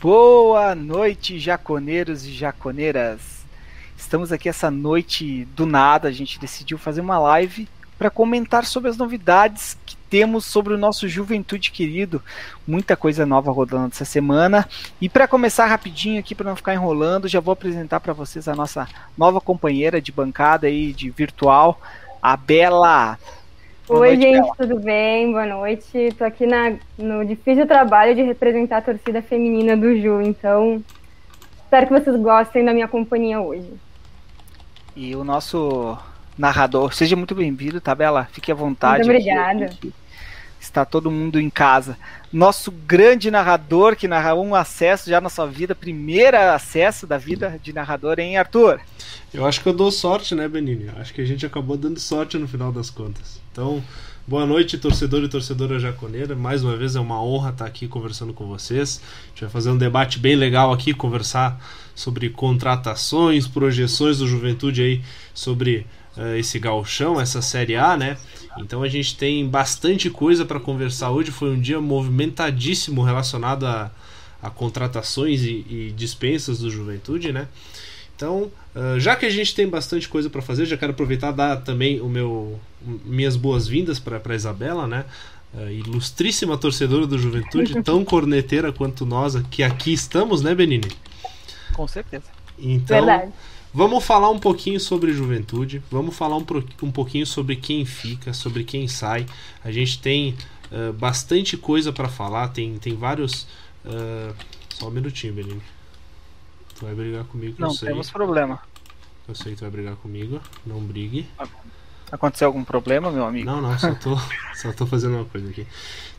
Boa noite, jaconeiros e jaconeiras. Estamos aqui essa noite do nada. A gente decidiu fazer uma live para comentar sobre as novidades que temos sobre o nosso Juventude querido. Muita coisa nova rolando essa semana. E para começar rapidinho aqui, para não ficar enrolando, já vou apresentar para vocês a nossa nova companheira de bancada aí, de virtual, a Bela. Boa Oi, noite, gente, Bela. tudo bem? Boa noite. Estou aqui na, no difícil trabalho de representar a torcida feminina do Ju, então espero que vocês gostem da minha companhia hoje. E o nosso narrador, seja muito bem-vindo, tá, Bela? Fique à vontade. Muito obrigada. Aqui, está todo mundo em casa. Nosso grande narrador que narrou um acesso já na sua vida, primeiro acesso da vida de narrador, hein, Arthur? Eu acho que eu dou sorte, né, Benini? Acho que a gente acabou dando sorte no final das contas. Então, boa noite, torcedor e torcedora jaconeira. Mais uma vez é uma honra estar aqui conversando com vocês. A gente vai fazer um debate bem legal aqui, conversar sobre contratações, projeções do Juventude aí, sobre uh, esse galchão, essa Série A, né? Então a gente tem bastante coisa para conversar hoje. Foi um dia movimentadíssimo relacionado a, a contratações e, e, dispensas do Juventude, né? Então, uh, já que a gente tem bastante coisa para fazer, já quero aproveitar e dar também o meu, minhas boas-vindas para a Isabela, né? Uh, ilustríssima torcedora do Juventude, tão corneteira quanto nós que aqui estamos, né, Benini? Com certeza. Então, Verdade. Vamos falar um pouquinho sobre juventude, vamos falar um, um pouquinho sobre quem fica, sobre quem sai. A gente tem uh, bastante coisa para falar, tem, tem vários. Uh, só um minutinho, Benini. Tu vai brigar comigo, não, não sei. temos problema. Eu sei que tu vai brigar comigo, não brigue. Aconteceu algum problema, meu amigo? Não, não, só tô, só tô fazendo uma coisa aqui.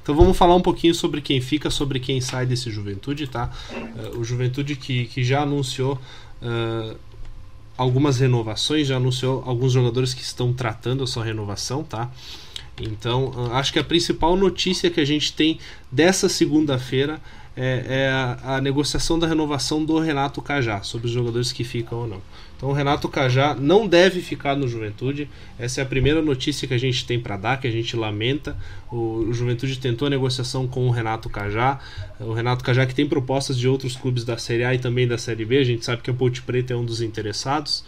Então vamos falar um pouquinho sobre quem fica, sobre quem sai desse Juventude, tá? Uh, o Juventude que, que já anunciou uh, algumas renovações, já anunciou alguns jogadores que estão tratando a sua renovação, tá? Então, ah, acho que a principal notícia que a gente tem dessa segunda-feira é, é a, a, negociação da renovação do Renato Cajá, sobre os jogadores que ficam ou não. Então o Renato Cajá não deve ficar no Juventude. Essa é a primeira notícia que a gente tem para dar, que a gente lamenta. O, o, Juventude tentou a negociação com o Renato Cajá. O Renato Cajá que tem propostas de outros clubes da Série A e também da Série B. A gente sabe que a Ponte Preta é um dos interessados.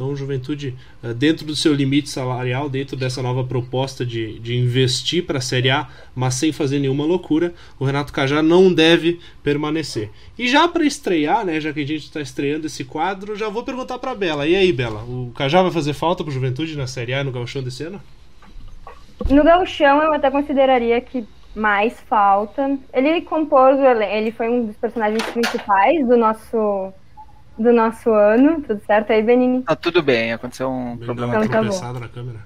Então, Juventude, eh, dentro do seu limite salarial, dentro dessa nova proposta de, de investir para a Série A, mas sem fazer nenhuma loucura, o Renato Cajá não deve permanecer. E já para estrear, né, já que a gente está estreando esse quadro, já vou perguntar para Bela. E aí, Bela, o Cajá vai fazer falta para Juventude na Série A e no Gauchão desse ano? No Gauchão, eu até consideraria que mais falta. Ele compôs, ele foi um dos personagens principais do nosso do nosso ano. Tudo certo aí, Benini? Tá tudo bem, aconteceu um problema então, tá na câmera.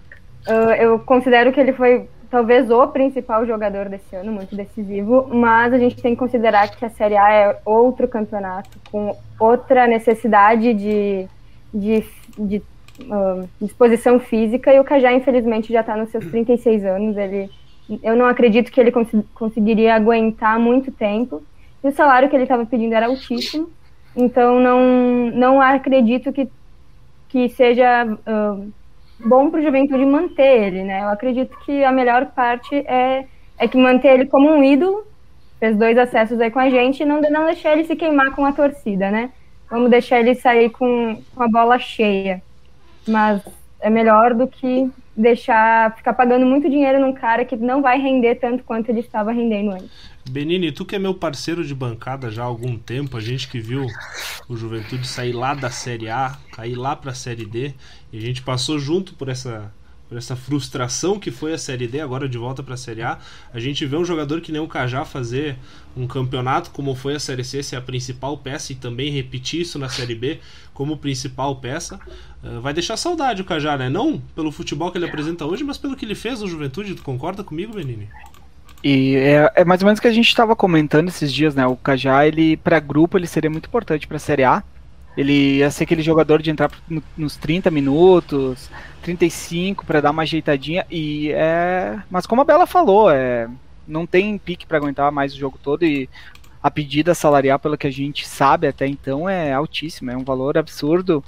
Uh, eu considero que ele foi talvez o principal jogador desse ano, muito decisivo, mas a gente tem que considerar que a Série A é outro campeonato, com outra necessidade de, de, de uh, disposição física, e o Cajá, infelizmente, já está nos seus 36 anos. Ele, eu não acredito que ele cons conseguiria aguentar muito tempo, e o salário que ele estava pedindo era altíssimo. Então não, não acredito que, que seja uh, bom para o Juventude manter ele, né? Eu acredito que a melhor parte é, é que manter ele como um ídolo, fez dois acessos aí com a gente, e não, não deixar ele se queimar com a torcida, né? Vamos deixar ele sair com, com a bola cheia. Mas é melhor do que deixar ficar pagando muito dinheiro num cara que não vai render tanto quanto ele estava rendendo antes. Benini, tu que é meu parceiro de bancada já há algum tempo, a gente que viu o Juventude sair lá da Série A, cair lá para a Série D, e a gente passou junto por essa por essa frustração que foi a Série D, agora de volta para a Série A. A gente vê um jogador que nem o Cajá fazer um campeonato como foi a Série C, ser a principal peça e também repetir isso na Série B como principal peça. Uh, vai deixar saudade o Cajá, né? Não pelo futebol que ele apresenta hoje, mas pelo que ele fez no Juventude. Tu concorda comigo, Benini? E é, é, mais ou menos o que a gente estava comentando esses dias, né? O Cajá, ele para grupo, ele seria muito importante para a Série A. Ele ia ser aquele jogador de entrar no, nos 30 minutos, 35 para dar uma ajeitadinha e é, mas como a Bela falou, é não tem pique para aguentar mais o jogo todo e a pedida salarial, pelo que a gente sabe até então, é altíssima, é um valor absurdo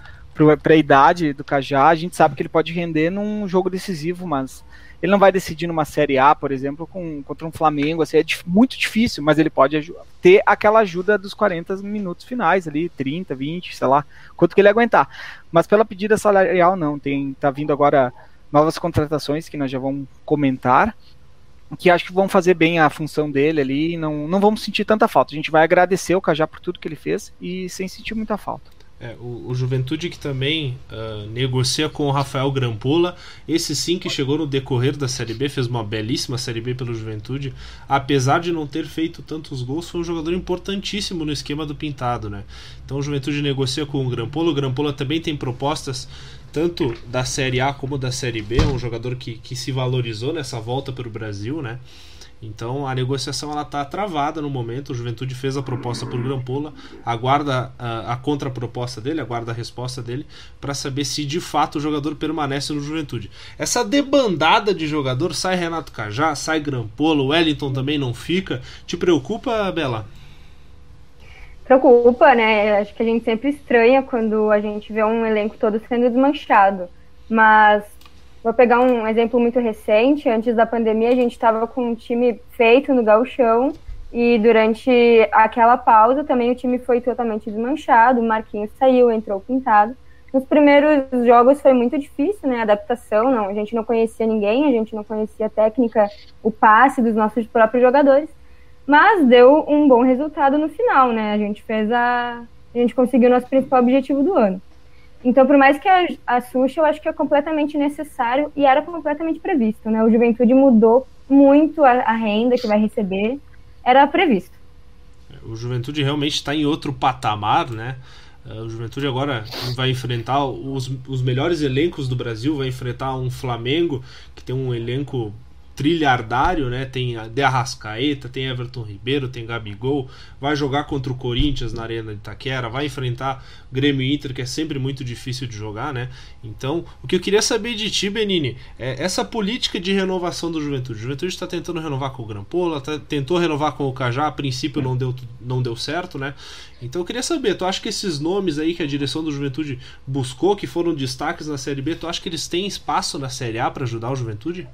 para a idade do Cajá, a gente sabe que ele pode render num jogo decisivo, mas ele não vai decidir numa Série A, por exemplo, com, contra um Flamengo, assim, é muito difícil, mas ele pode ter aquela ajuda dos 40 minutos finais ali, 30, 20, sei lá, quanto que ele aguentar. Mas pela pedida salarial não, tem tá vindo agora novas contratações que nós já vamos comentar, que acho que vão fazer bem a função dele ali não, não vamos sentir tanta falta. A gente vai agradecer o Cajá por tudo que ele fez e sem sentir muita falta. É, o, o, Juventude que também uh, negocia com o Rafael Grampola, esse sim que chegou no decorrer da Série B, fez uma belíssima Série B pelo Juventude, apesar de não ter feito tantos gols, foi um jogador importantíssimo no esquema do Pintado, né? Então o Juventude negocia com o Grampola, o Grampola também tem propostas tanto da Série A como da Série B, é um jogador que, que se valorizou nessa volta para o Brasil, né? Então a negociação ela está travada no momento. O Juventude fez a proposta por Grampola, aguarda a, a contraproposta dele, aguarda a resposta dele para saber se de fato o jogador permanece no Juventude. Essa debandada de jogador sai Renato Cajá, sai Grampola, o Wellington também não fica. Te preocupa, Bela? Preocupa, né? Acho que a gente sempre estranha quando a gente vê um elenco todo sendo desmanchado. Mas Vou pegar um exemplo muito recente. Antes da pandemia, a gente estava com um time feito no galchão e durante aquela pausa também o time foi totalmente desmanchado. O Marquinhos saiu, entrou pintado. Nos primeiros jogos foi muito difícil, né? A adaptação, não, a gente não conhecia ninguém, a gente não conhecia a técnica, o passe dos nossos próprios jogadores. Mas deu um bom resultado no final, né? A gente fez a. A gente conseguiu o nosso principal objetivo do ano. Então, por mais que a, Xuxa, eu acho que é completamente necessário e era completamente previsto, né? O Juventude mudou muito a, a renda que vai receber, era previsto. O Juventude realmente está em outro patamar, né? É, o Juventude agora vai enfrentar os, os melhores elencos do Brasil, vai enfrentar um Flamengo que tem um elenco trilhardário, né? Tem De Arrascaeta, tem Everton Ribeiro, tem Gabigol, vai jogar contra o Corinthians na Arena de Itaquera, vai enfrentar Grêmio Inter, que é sempre muito difícil de jogar, né? Então, o que eu queria saber de ti, Benini, é essa política de renovação do Juventude. O Juventude está tentando renovar com o Grampola, tá, tentou renovar com o Cajá, a princípio não deu, não deu certo, né? Então eu queria saber, tu acha que esses nomes aí que a direção do Juventude buscou, que foram destaques na Série B, tu acha que eles têm espaço na Série A para ajudar o Juventude?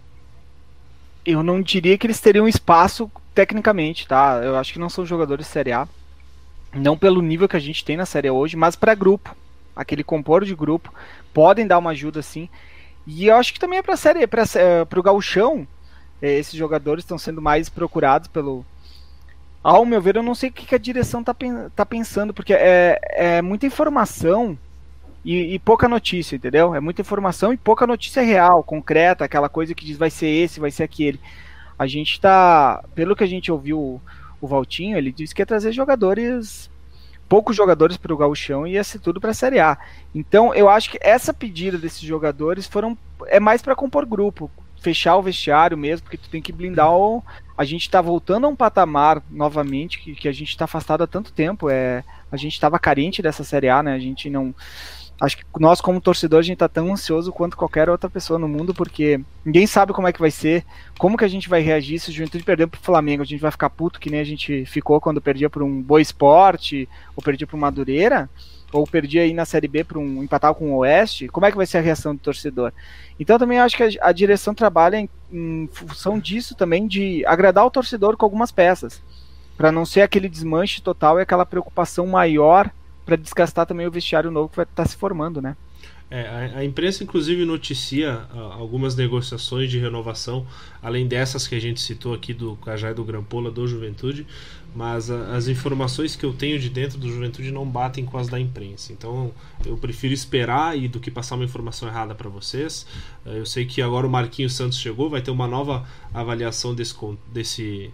Eu não diria que eles teriam espaço tecnicamente, tá? Eu acho que não são jogadores de Série A. Não pelo nível que a gente tem na Série A hoje, mas para grupo. Aquele compor de grupo. Podem dar uma ajuda sim. E eu acho que também é para série, para uh, o gauchão, eh, esses jogadores estão sendo mais procurados pelo. Ao meu ver, eu não sei o que, que a direção tá, tá pensando, porque é, é muita informação e, e, pouca notícia, entendeu? É muita informação e pouca notícia real, concreta, aquela coisa que diz vai ser esse, vai ser aquele. A gente tá, pelo que a gente ouviu o Valtinho, ele disse que ia trazer jogadores, poucos jogadores para o gauchão e ia ser tudo para a Série A. Então, eu acho que essa pedida desses jogadores foram é mais para compor grupo, fechar o vestiário mesmo, porque tu tem que blindar o. A gente está voltando a um patamar novamente que, que a gente está afastado há tanto tempo. É, a gente estava carente dessa Série A, né? A gente não acho que nós, como torcedor, a gente tá tão ansioso quanto qualquer outra pessoa no mundo, porque ninguém sabe como é que vai ser, como que a gente vai reagir se o Juventude perder pro Flamengo. A gente vai ficar puto que nem a gente ficou quando perdia por um Boa Esporte, ou perdia pro Madureira, ou perdia aí na Série B para um empatar com o Oeste. Como é que vai ser a reação do torcedor? Então também acho que a, a direção trabalha em, em função disso também, de agradar o torcedor com algumas peças. Para não ser aquele desmanche total e aquela preocupação maior para desgastar também o vestiário novo que vai estar tá se formando, né? É, a, a, imprensa, inclusive, noticia uh, algumas negociações de renovação, além dessas que a gente citou aqui do Cajá e do Grampola, do Juventude, mas uh, as informações que eu tenho de dentro do Juventude não batem com as da imprensa. Então eu prefiro esperar e do que passar uma informação errada para vocês. Uh, eu sei que agora o Marquinhos Santos chegou, vai ter uma nova avaliação desse, desse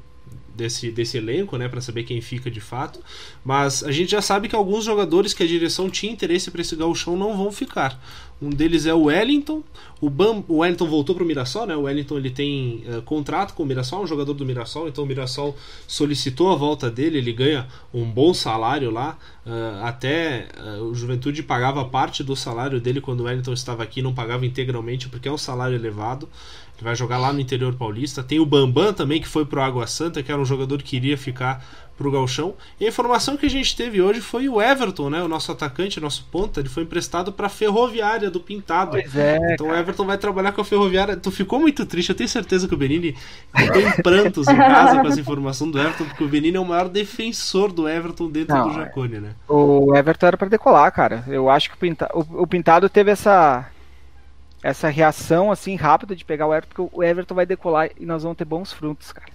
desse, desse elenco, né, para saber quem fica de fato. Mas a gente já sabe que alguns jogadores que a direção tinha interesse para esse gauchão não vão ficar. Um deles é o Wellington. O, Bam, o Wellington voltou para o Mirassol, né? O Wellington ele tem uh, contrato com o Mirassol, um jogador do Mirassol. Então o Mirassol solicitou a volta dele. Ele ganha um bom salário lá. Uh, até uh, o Juventude pagava parte do salário dele quando o Wellington estava aqui, não pagava integralmente porque é um salário elevado. Ele vai jogar lá no interior paulista. Tem o Bambam também que foi pro Água Santa, que era um jogador que iria ficar pro Galchão. E a informação que a gente teve hoje foi o Everton, né? O nosso atacante, nosso ponta, ele foi emprestado para Ferroviária do Pintado. Pois é. Então cara. o Everton vai trabalhar com a Ferroviária. Tu ficou muito triste. Eu tenho certeza que o Benini tem prantos em casa com essa informação do Everton, porque o Benini é o maior defensor do Everton dentro Não, do Jacone, né? O Everton era para decolar, cara. Eu acho que o Pintado, o Pintado teve essa essa reação assim rápida de pegar o Everton, porque o Everton vai decolar e nós vamos ter bons frutos, cara.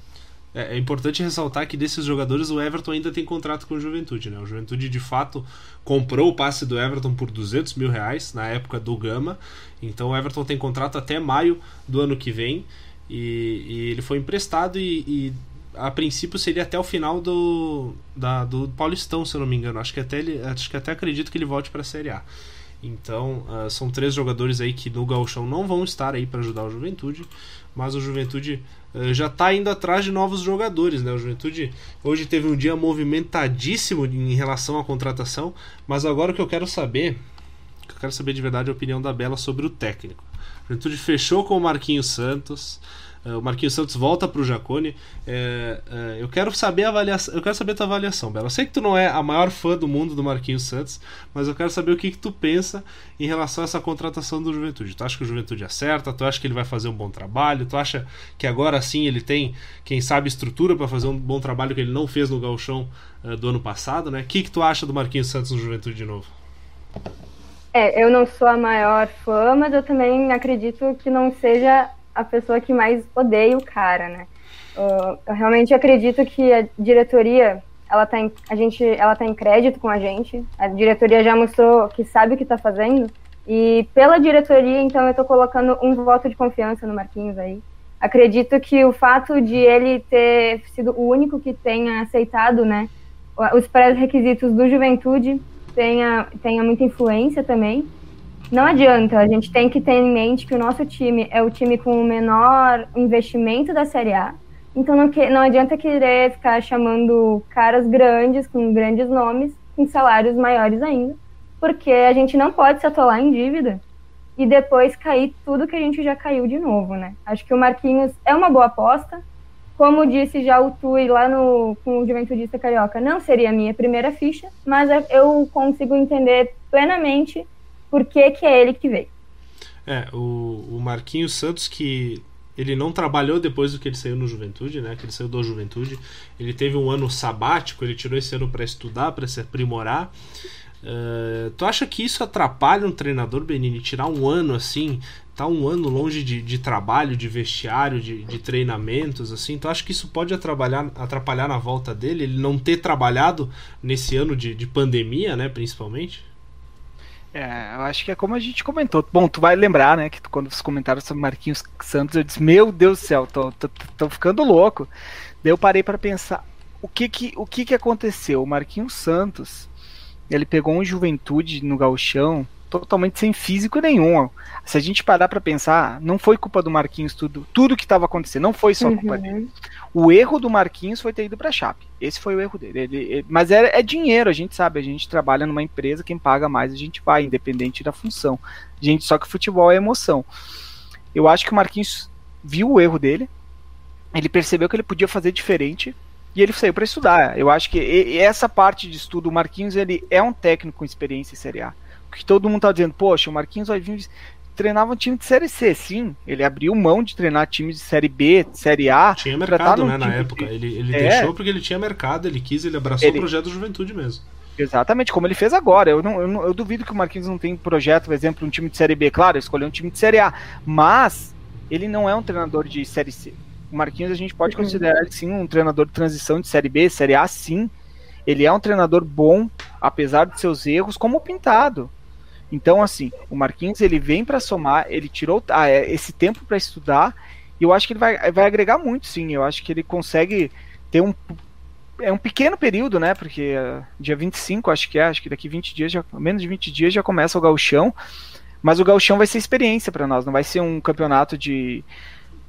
É, é, importante ressaltar que desses jogadores o Everton ainda tem contrato com o Juventude, né? O Juventude de fato comprou o passe do Everton por 200 mil reais na época do Gama, então o Everton tem contrato até maio do ano que vem e, e ele foi emprestado e, e, a princípio seria até o final do, da, do Paulistão, se eu não me engano. Acho que até, ele, acho que até acredito que ele volte para a Série A. Então, uh, são três jogadores aí que no Gauchão não vão estar aí para ajudar o Juventude, mas o Juventude uh, já está indo atrás de novos jogadores, né? O Juventude hoje teve um dia movimentadíssimo em relação à contratação, mas agora o que eu quero saber, eu quero saber de verdade a opinião da Bela sobre o técnico. O Juventude fechou com o Marquinhos Santos, é, o Marquinhos Santos volta para o Jacone. É, é, eu quero saber a avaliação. Eu quero saber tua avaliação, Bela. Eu sei que tu não é a maior fã do mundo do Marquinhos Santos, mas eu quero saber o que, que tu pensa em relação a essa contratação do Juventude. Tu acha que o Juventude acerta? Tu acha que ele vai fazer um bom trabalho? Tu acha que agora sim ele tem, quem sabe, estrutura para fazer um bom trabalho que ele não fez no Galchão uh, do ano passado, né? O que, que tu acha do Marquinhos Santos no Juventude de novo? É, eu não sou a maior fã, mas eu também acredito que não seja a pessoa que mais odeia o cara, né? Uh, eu realmente acredito que a diretoria, ela tá em, a gente, ela tá em crédito com a gente. A diretoria já mostrou que sabe o que está fazendo. E pela diretoria, então, eu estou colocando um voto de confiança no Marquinhos aí. Acredito que o fato de ele ter sido o único que tenha aceitado, né, os pré-requisitos do Juventude tenha, tenha muita influência também. Não adianta, a gente tem que ter em mente que o nosso time é o time com o menor investimento da Série A. Então não, que, não adianta querer ficar chamando caras grandes, com grandes nomes, com salários maiores ainda, porque a gente não pode se atolar em dívida e depois cair tudo que a gente já caiu de novo, né? Acho que o Marquinhos é uma boa aposta. Como disse já o Tui lá no, com o Juventudista Carioca, não seria a minha primeira ficha, mas eu consigo entender plenamente por que, que é ele que veio. É, o, o Marquinhos Santos, que ele não trabalhou depois do que ele saiu no Juventude, né? Que ele saiu do Juventude. Ele teve um ano sabático, ele tirou esse ano para estudar, para se aprimorar. Uh, tu acha que isso atrapalha um treinador, Benini, tirar um ano assim, tá um ano longe de, de trabalho, de vestiário, de, de, treinamentos, assim? Tu acha que isso pode atrapalhar, atrapalhar na volta dele, ele não ter trabalhado nesse ano de, de pandemia, né, principalmente? É, eu acho que é como a gente comentou. Bom, tu vai lembrar, né, que tu, quando vocês comentaram sobre Marquinhos Santos, eu disse, meu Deus do céu, tô, tô, tô ficando louco. Daí eu parei para pensar, o que que, o que que aconteceu? O Marquinhos Santos, ele pegou um juventude no galchão totalmente sem físico nenhum. Se a gente parar para pensar, não foi culpa do Marquinhos tudo, tudo que estava acontecendo, não foi só uhum. culpa dele. O erro do Marquinhos foi ter ido para a Chape. Esse foi o erro dele. Ele, ele, mas é, é, dinheiro, a gente sabe, a gente trabalha numa empresa, quem paga mais a gente vai, independente da função. Gente, só que futebol é emoção. Eu acho que o Marquinhos viu o erro dele, ele percebeu que ele podia fazer diferente e ele saiu para estudar. Eu acho que essa parte de estudo, o Marquinhos ele é um técnico com experiência em Série A que todo mundo tá dizendo, poxa, o Marquinhos vai vir treinava um time de Série C, sim. Ele abriu mão de treinar times de Série B, de Série A. Tinha mercado, né, na época. De... Ele, ele é. deixou porque ele tinha mercado, ele quis, ele abraçou ele... o projeto do Juventude mesmo. Exatamente, como ele fez agora. Eu, não, eu, não, eu duvido que o Marquinhos não tenha projeto, por exemplo, um time de Série B. Claro, ele escolheu um time de Série A. Mas ele não é um treinador de Série C. O Marquinhos a gente pode uhum. considerar ele sim um treinador de transição de Série B, Série A, sim. Ele é um treinador bom, apesar de seus erros, como o Pintado. Então, assim, o Marquinhos ele vem para somar, ele tirou ah, é, esse tempo para estudar, e eu acho que ele vai, vai agregar muito, sim. Eu acho que ele consegue ter um. É um pequeno período, né? Porque uh, dia 25, acho que é, acho que daqui 20 dias, já, menos de 20 dias já começa o gauchão. Mas o gauchão vai ser experiência para nós, não vai ser um campeonato de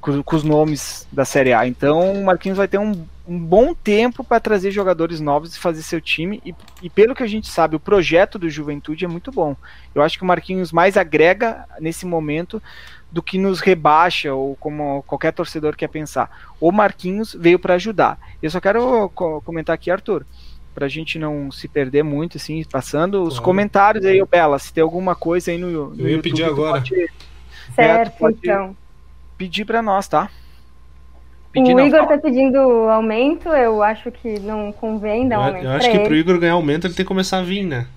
com, com, os nomes da Série A. Então o Marquinhos vai ter um, um bom tempo para trazer jogadores novos e fazer seu time. E, e, pelo que a gente sabe, o projeto do Juventude é muito bom. Eu acho que o Marquinhos mais agrega nesse momento do que nos rebaixa ou como qualquer torcedor quer pensar. O Marquinhos veio para ajudar. Eu só quero comentar aqui, Arthur, para a gente não se perder muito, assim, passando os comentários aí, Bela, se tem alguma coisa aí no, no Eu ia YouTube, pedir agora. Pode, certo, pode então. Pedir para nós, tá? Pedir o Igor tá pedindo aumento, eu acho que não convém dar eu, aumento. Eu acho que ele. pro Igor ganhar aumento ele tem que começar a vir, né?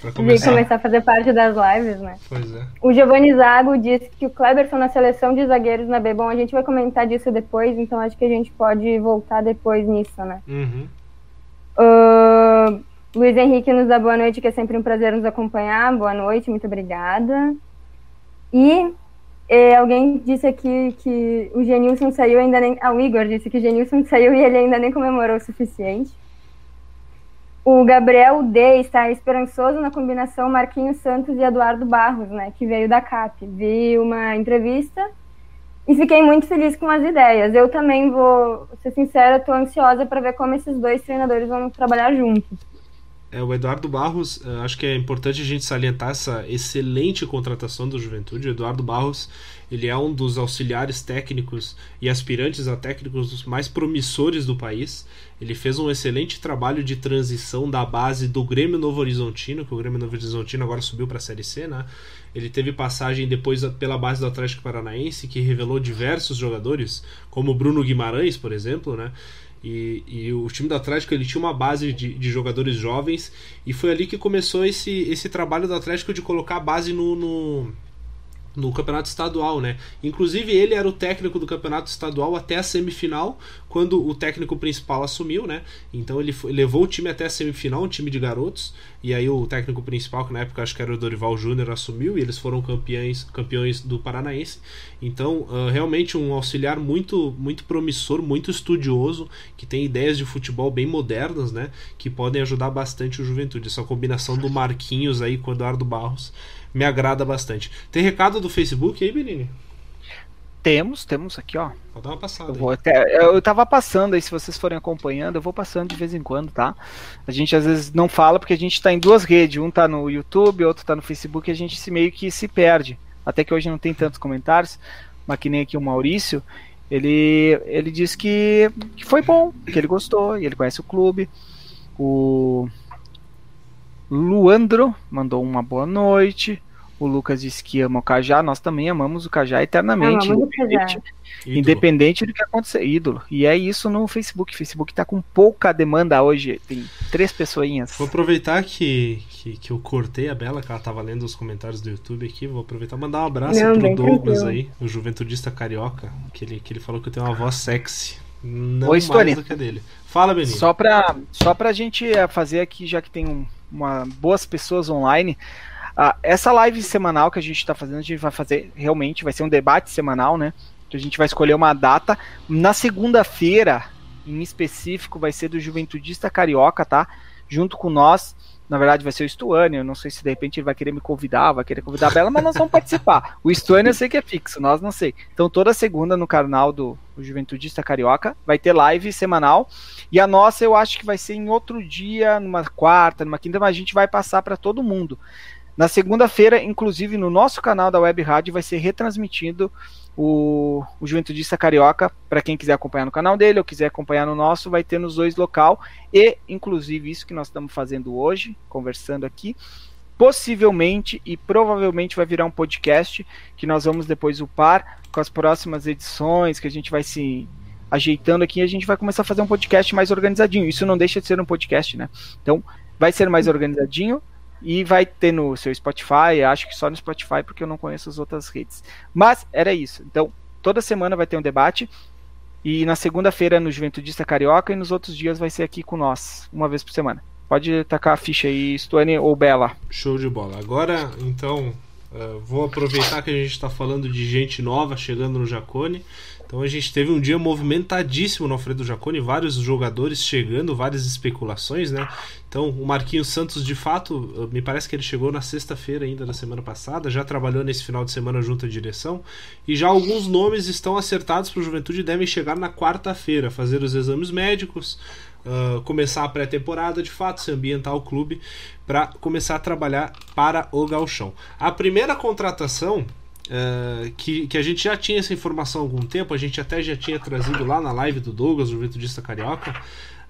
Pra começar. começar a fazer parte das lives, né? Pois é. O Giovanni Zago disse que o Kleberson na seleção de zagueiros na B. Bom, a gente vai comentar disso depois, então acho que a gente pode voltar depois nisso, né? Uhum. Uh, Luiz Henrique nos dá boa noite, que é sempre um prazer nos acompanhar. Boa noite, muito obrigada. E eh, alguém disse aqui que o Genilson saiu ainda nem. Ah, o Igor disse que o Genilson saiu e ele ainda nem comemorou o suficiente. O Gabriel D está esperançoso na combinação Marquinhos Santos e Eduardo Barros, né, que veio da CAP. Vi uma entrevista e fiquei muito feliz com as ideias. Eu também vou ser sincera, estou ansiosa para ver como esses dois treinadores vão trabalhar juntos. É, o Eduardo Barros, eh, acho que é importante a gente salientar essa excelente contratação do Juventude. O Eduardo Barros, ele é um dos auxiliares técnicos e aspirantes a técnicos mais promissores do país. Ele fez um excelente trabalho de transição da base do Grêmio Novo Horizontino, que o Grêmio Novo Horizontino agora subiu para a Série C, né? Ele teve passagem depois pela base do Atlético Paranaense, que revelou diversos jogadores, como Bruno Guimarães, por exemplo, né? E, e, o time do Atlético ele tinha uma base de, de, jogadores jovens e foi ali que começou esse, esse trabalho do Atlético de colocar a base no, no, no campeonato estadual, né? Inclusive ele era o técnico do campeonato estadual até a semifinal, quando o técnico principal assumiu, né? Então ele foi, levou o time até a semifinal, um time de garotos, e aí o técnico principal, que na época acho que era o Dorival Júnior, assumiu e eles foram campeões, campeões do Paranaense. Então, uh, realmente um auxiliar muito muito promissor, muito estudioso, que tem ideias de futebol bem modernas, né? Que podem ajudar bastante o Juventude. Essa combinação do Marquinhos aí com o Eduardo Barros me agrada bastante. Tem recado do Facebook aí, Benini? Temos, temos aqui, ó. Vou dar uma passada. Eu, vou até, eu tava passando aí, se vocês forem acompanhando, eu vou passando de vez em quando, tá? A gente às vezes não fala porque a gente tá em duas redes, um tá no YouTube, outro tá no Facebook, e a gente se meio que se perde. Até que hoje não tem tantos comentários, mas que nem aqui o Maurício, ele, ele disse que, que foi bom, que ele gostou, e ele conhece o clube. O Luandro mandou uma boa noite. O Lucas disse que ama o Cajá, nós também amamos o Cajá eternamente. independente, independente do que acontecer. Ídolo. E é isso no Facebook. O Facebook tá com pouca demanda hoje. Tem três pessoinhas. Vou aproveitar que, que, que eu cortei a Bela, que ela tava lendo os comentários do YouTube aqui. Vou aproveitar e mandar um abraço Não, pro Douglas tranquilo. aí, o juventudista carioca, que ele, que ele falou que eu tenho uma voz sexy. Não Oi, mais do que a dele. Fala, Beninho. Só pra, só pra gente eh, fazer aqui, já que tem um, uma, boas pessoas online. Uh, essa live semanal que a gente está fazendo, a gente vai fazer realmente, vai ser um debate semanal, né? a gente vai escolher uma data. Na segunda-feira, em específico, vai ser do Juventudista Carioca, tá? Junto com nós. Na verdade, vai ser o Stuane. Eu não sei se de repente ele vai querer me convidar, vai querer convidar a Bela, mas nós vamos participar. O Stuane eu sei que é fixo, nós não sei. Então, toda segunda no canal do, do Juventudista Carioca vai ter live semanal. E a nossa eu acho que vai ser em outro dia, numa quarta, numa quinta, mas a gente vai passar para todo mundo. Na segunda-feira, inclusive no nosso canal da Web Rádio, vai ser retransmitido o, o Carioca. Para quem quiser acompanhar no canal dele ou quiser acompanhar no nosso, vai ter nos dois local. E, inclusive, isso que nós estamos fazendo hoje, conversando aqui, possivelmente e provavelmente vai virar um podcast que nós vamos depois upar com as próximas edições, que a gente vai se ajeitando aqui, a gente vai começar a fazer um podcast mais organizadinho. Isso não deixa de ser um podcast, né? Então, vai ser mais organizadinho e vai ter no seu Spotify, acho que só no Spotify, porque eu não conheço as outras redes. Mas era isso. Então, toda semana vai ter um debate. E na segunda-feira no Juventudista Carioca e nos outros dias vai ser aqui com nós, uma vez por semana. Pode tacar a ficha aí, Stuane ou Bela. Show de bola. Agora, então, uh, vou aproveitar que a gente está falando de gente nova chegando no Jacone. Então a gente teve um dia movimentadíssimo no Alfredo Jaconi, vários jogadores chegando, várias especulações, né? Então o Marquinhos Santos, de fato, me parece que ele chegou na sexta-feira ainda da semana passada, já trabalhou nesse final de semana junto à direção, e já alguns nomes estão acertados para o Juventude e devem chegar na quarta-feira, fazer os exames médicos, uh, começar a pré-temporada, de fato, se ambientar o clube para começar a trabalhar para o Galchão. A primeira contratação Uh, que, que a gente já tinha essa informação há algum tempo, a gente até já tinha trazido lá na live do Douglas, o Juventudista Carioca,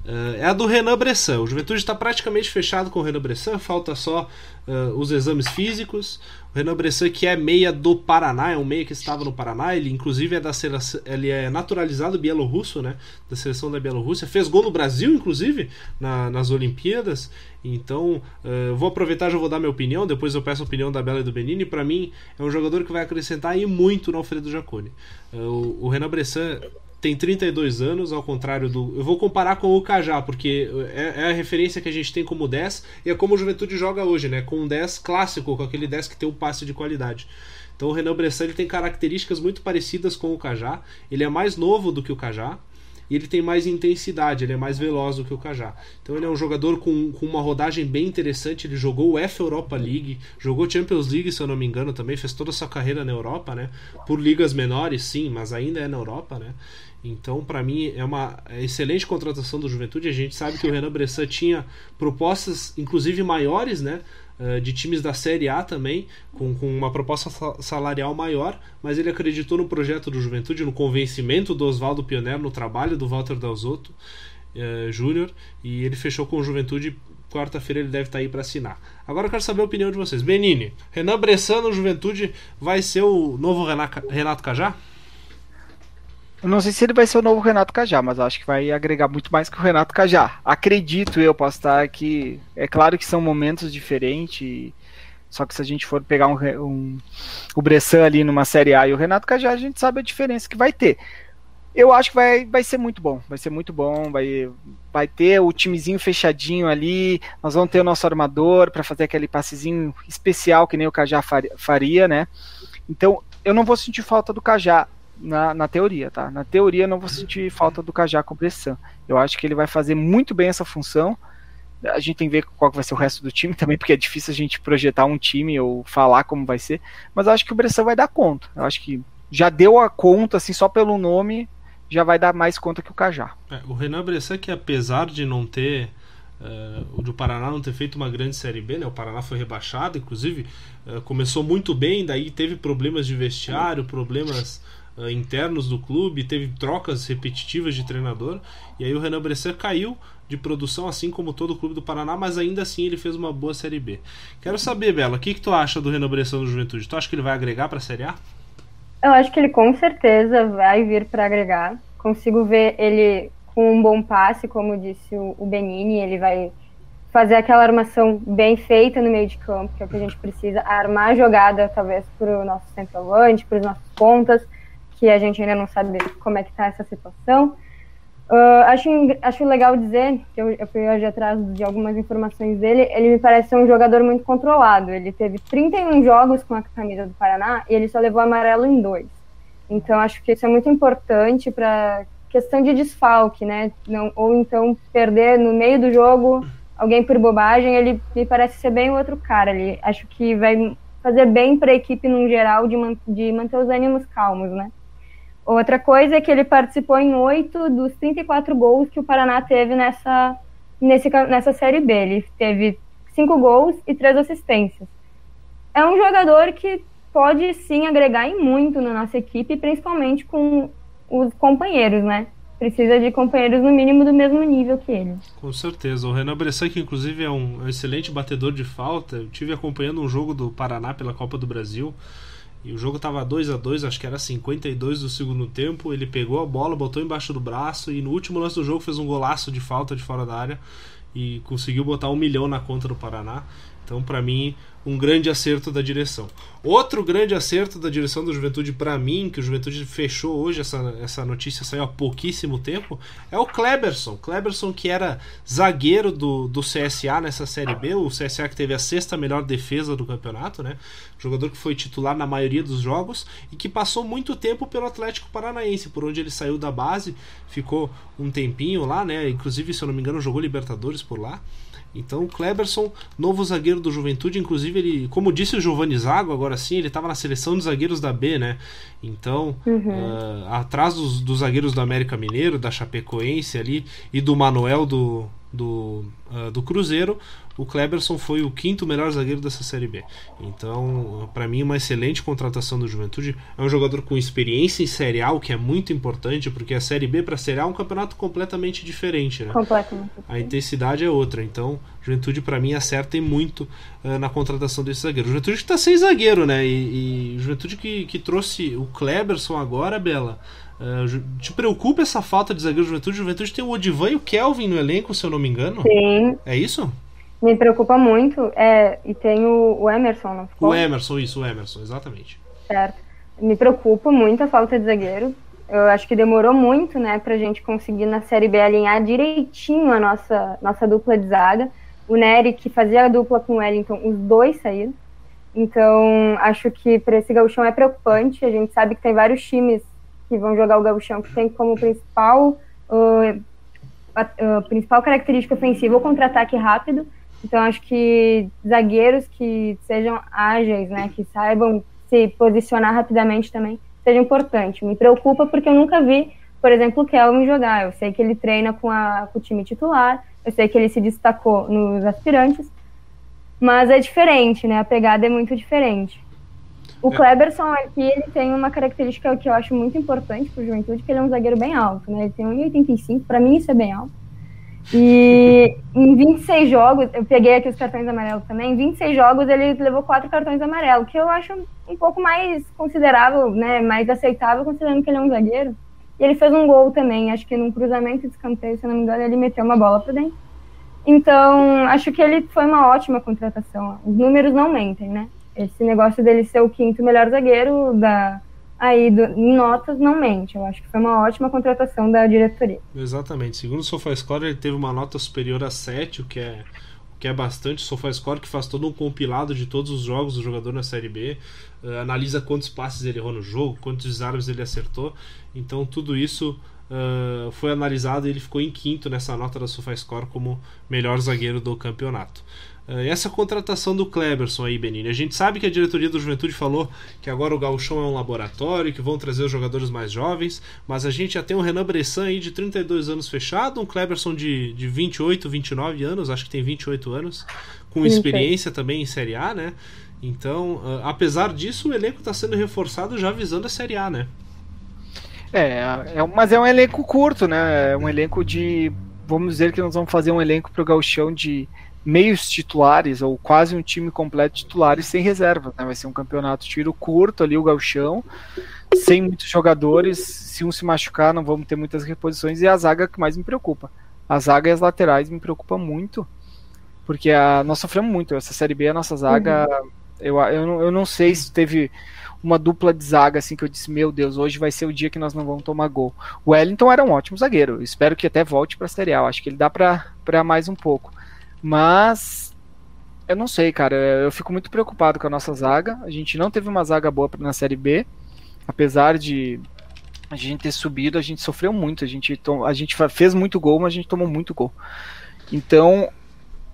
uh, é a do Renan Bressan. O Juventude está praticamente fechado com o Renan Bressan, falta só uh, os exames físicos. O Renan Bressan, que é meia do Paraná, é um meia que estava no Paraná, ele inclusive é da seleção, ele é naturalizado bielorrusso, né? Da seleção da Bielorrússia, fez gol no Brasil, inclusive, na, nas Olimpíadas. Então, uh, vou aproveitar já vou dar minha opinião, depois eu peço a opinião da Bela e do Benini. Para mim, é um jogador que vai acrescentar e muito no Alfredo Jaconi. Uh, o, o Renan Bressan tem 32 anos, ao contrário do. Eu vou comparar com o Cajá, porque é, é, a referência que a gente tem como 10 e é como o Juventude joga hoje, né? Com um 10 clássico, com aquele 10 que tem um passe de qualidade. Então o Renan Bressan ele tem características muito parecidas com o Cajá. Ele é mais novo do que o Cajá e ele tem mais intensidade, ele é mais veloz do que o Cajá. Então ele é um jogador com, com uma rodagem bem interessante. Ele jogou o F Europa League, jogou Champions League, se eu não me engano, também fez toda a sua carreira na Europa, né? Por ligas menores, sim, mas ainda é na Europa, né? Então, para mim, é uma excelente contratação do Juventude. A gente sabe que o Renan Bressan tinha propostas, inclusive maiores, né? Eh, de times da Série A também, com, com uma proposta salarial maior, mas ele acreditou no projeto do Juventude, no convencimento do Oswaldo Pioneiro, no trabalho do Walter Dalzotto uh, Júnior, e ele fechou com o Juventude. Quarta-feira ele deve estar tá aí para assinar. Agora eu quero saber a opinião de vocês. Benini, Renan Bressan no Juventude vai ser o novo Renato Cajá? Eu não sei se ele vai ser o novo Renato Cajá, mas acho que vai agregar muito mais que o Renato Cajá. Acredito eu, posso estar aqui. É claro que são momentos diferentes. Só que se a gente for pegar um, um, o Bressan ali numa Série A e o Renato Cajá, a gente sabe a diferença que vai ter. Eu acho que vai, vai ser muito bom. Vai ser muito bom. Vai, vai ter o timezinho fechadinho ali. Nós vamos ter o nosso armador para fazer aquele passezinho especial que nem o Cajá faria, né? Então, eu não vou sentir falta do Cajá na, na teoria, tá? Na teoria não vou sentir falta do Cajá com pressão. Eu acho que ele vai fazer muito bem essa função. A gente tem que ver qual vai ser o resto do time também, porque é difícil a gente projetar um time ou falar como vai ser. Mas eu acho que o Bressan vai dar conta. Eu acho que já deu a conta, assim, só pelo nome, já vai dar mais conta que o Cajá. É, o Renan Bressan, que apesar de não ter. Uh, o do Paraná não ter feito uma grande Série B, né? O Paraná foi rebaixado, inclusive uh, começou muito bem, daí teve problemas de vestiário, problemas uh, internos do clube, teve trocas repetitivas de treinador, e aí o Renan Bressan caiu de produção, assim como todo o clube do Paraná, mas ainda assim ele fez uma boa Série B. Quero saber, Bela, o que, que tu acha do Renan Bressan no Juventude? Tu acha que ele vai agregar para a Série A? Eu acho que ele com certeza vai vir para agregar. Consigo ver ele com um bom passe, como disse o Benini, ele vai fazer aquela armação bem feita no meio de campo, que é o que a gente precisa, armar a jogada, talvez, para o nosso centroavante, para os nossos pontas, que a gente ainda não sabe como é que está essa situação. Uh, acho, acho legal dizer, que eu, eu fui hoje atrás de algumas informações dele, ele me parece ser um jogador muito controlado. Ele teve 31 jogos com a camisa do Paraná e ele só levou amarelo em dois. Então acho que isso é muito importante para questão de desfalque, né? Não, ou então perder no meio do jogo alguém por bobagem, ele me parece ser bem outro cara. Ele acho que vai fazer bem para a equipe no geral de, man, de manter os ânimos calmos, né? Outra coisa é que ele participou em oito dos 34 gols que o Paraná teve nessa, nesse, nessa Série B. Ele teve cinco gols e três assistências. É um jogador que pode sim agregar em muito na nossa equipe, principalmente com os companheiros, né? Precisa de companheiros no mínimo do mesmo nível que ele. Com certeza. O Renan Bressan, que inclusive é um excelente batedor de falta, eu tive acompanhando um jogo do Paraná pela Copa do Brasil. E o jogo tava 2 a 2 acho que era 52 do segundo tempo. Ele pegou a bola, botou embaixo do braço e no último lance do jogo fez um golaço de falta de fora da área e conseguiu botar um milhão na conta do Paraná. Então, para mim, um grande acerto da direção. Outro grande acerto da direção do Juventude para mim, que o Juventude fechou hoje, essa, essa notícia saiu há pouquíssimo tempo, é o Kleberson. Kleberson que era zagueiro do, do CSA nessa Série B, o CSA que teve a sexta melhor defesa do campeonato, né? Jogador que foi titular na maioria dos jogos e que passou muito tempo pelo Atlético Paranaense, por onde ele saiu da base, ficou um tempinho lá, né? Inclusive, se eu não me engano, jogou Libertadores por lá. Então, o Kleberson, novo zagueiro do Juventude, inclusive ele, como disse o Giovanni Zago, agora sim, ele estava na seleção de zagueiros da B, né? Então, uhum. uh, atrás dos, dos, zagueiros do América Mineiro, da Chapecoense ali e do Manuel do, do, uh, do Cruzeiro, o Kleberson foi o quinto melhor zagueiro dessa Série B. Então, para mim, uma excelente contratação do Juventude. É um jogador com experiência em Série A, o que é muito importante, porque a Série B para a Série A é um campeonato completamente diferente. Né? Completamente. A intensidade é outra. Então, Juventude, para mim, acerta muito uh, na contratação desse zagueiro. O Juventude está sem zagueiro, né? E, e Juventude que, que trouxe o Kleberson agora, Bela. Uh, te preocupa essa falta de zagueiro de Juventude? Juventude tem o Odivan e o Kelvin no elenco, se eu não me engano. Sim. É isso? Me preocupa muito. É, e tem o, o Emerson, não ficou? O Emerson, isso, o Emerson, exatamente. Certo. Me preocupa muito a falta de zagueiro. Eu acho que demorou muito, né, pra gente conseguir na Série B alinhar direitinho a nossa, nossa dupla de zaga. O Nery, que fazia a dupla com o Wellington, os dois saíram. Então, acho que para esse gauchão é preocupante. A gente sabe que tem vários times que vão jogar o gauchão que tem como principal, uh, a, a, principal característica ofensiva o contra-ataque rápido. Então, acho que zagueiros que sejam ágeis, né, que saibam se posicionar rapidamente também, seja importante. Me preocupa porque eu nunca vi, por exemplo, o Kelvin jogar. Eu sei que ele treina com, a, com o time titular, eu sei que ele se destacou nos aspirantes, mas é diferente, né? A pegada é muito diferente. O é. Kleberson aqui, ele tem uma característica que eu acho muito importante para o Juventude, que ele é um zagueiro bem alto, né? Ele tem 1,85, para mim isso é bem alto. E em 26 jogos, eu peguei aqui os cartões amarelos também, em 26 jogos ele levou quatro cartões amarelos, que eu acho um pouco mais considerável, né, mais aceitável, considerando que ele é um zagueiro. E ele fez um gol também, acho que num cruzamento de escanteio, se não me engano, ele meteu uma bola para dentro. Então, acho que ele foi uma ótima contratação. Os números não mentem, né? Esse negócio dele ser o quinto melhor zagueiro da, aí do, em notas não mente. Eu acho que foi uma ótima contratação da diretoria. Exatamente. Segundo o SofaScore, ele teve uma nota superior a 7, o que é o que é bastante. O SofaScore que faz todo um compilado de todos os jogos do jogador na Série B, uh, analisa quantos passes ele errou no jogo, quantos desarmes ele acertou. Então tudo isso uh, foi analisado e ele ficou em quinto nessa nota da SofaScore como melhor zagueiro do campeonato. Uh, essa contratação do Kleberson aí, Benini. A gente sabe que a diretoria do Juventude falou que agora o Gauchão é um laboratório, que vão trazer os jogadores mais jovens, mas a gente já tem um Renan Bressan aí de 32 anos fechado, um Kleberson de, de 28, 29 anos, acho que tem 28 anos, com experiência também em Série A, né? Então, uh, apesar disso, o elenco está sendo reforçado já visando a Série A, né? É, é, mas é um elenco curto, né? É um elenco de. Vamos dizer que nós vamos fazer um elenco para o Gauchão de meios titulares, ou quase um time completo titulares sem reserva. Né? Vai ser um campeonato tiro curto ali, o galchão, sem muitos jogadores. Se um se machucar, não vamos ter muitas reposições. E a zaga que mais me preocupa. A zaga e as laterais me preocupa muito, porque a, nós sofremos muito. Essa Série B, a nossa zaga, uhum. eu, eu, não, eu não sei se teve uma dupla de zaga assim que eu disse, meu Deus, hoje vai ser o dia que nós não vamos tomar gol. O Wellington era um ótimo zagueiro, espero que até volte para a Série A, acho que ele dá para mais um pouco. Mas eu não sei, cara. Eu fico muito preocupado com a nossa zaga. A gente não teve uma zaga boa na Série B. Apesar de a gente ter subido, a gente sofreu muito. A gente, a gente fez muito gol, mas a gente tomou muito gol. Então,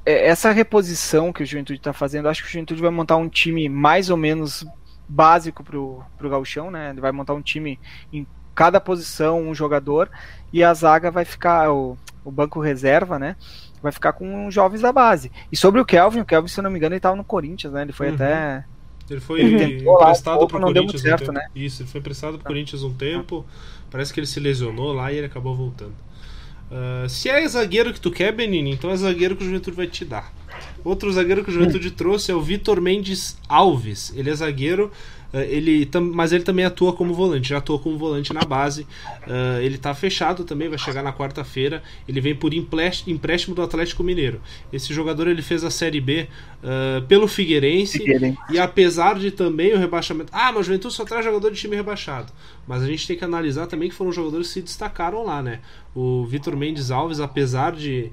é, essa reposição que o Juventude está fazendo, acho que o Juventude vai montar um time mais ou menos básico pro, pro Galchão, né? Ele vai montar um time em cada posição, um jogador, e a zaga vai ficar, o, o banco reserva, né? Vai ficar com jovens da base. E sobre o Kelvin, o Kelvin, se eu não me engano, ele estava no Corinthians, né? Ele foi uhum. até. Ele foi ele emprestado para o Corinthians certo, um tempo. Né? Isso, ele foi emprestado para o Corinthians um tempo. Parece que ele se lesionou lá e ele acabou voltando. Uh, se é zagueiro que tu quer, Benini, então é zagueiro que o Juventude vai te dar. Outro zagueiro que o Juventude trouxe é o Vitor Mendes Alves. Ele é zagueiro ele mas ele também atua como volante, já atua como volante na base. Uh, ele está fechado também, vai chegar na quarta-feira. Ele vem por empréstimo do Atlético Mineiro. Esse jogador ele fez a Série B uh, pelo Figueirense, Figueirense, e apesar de também o rebaixamento. Ah, mas o Juventude só traz jogador de time rebaixado. Mas a gente tem que analisar também que foram jogadores que se destacaram lá, né? O Vitor Mendes Alves, apesar de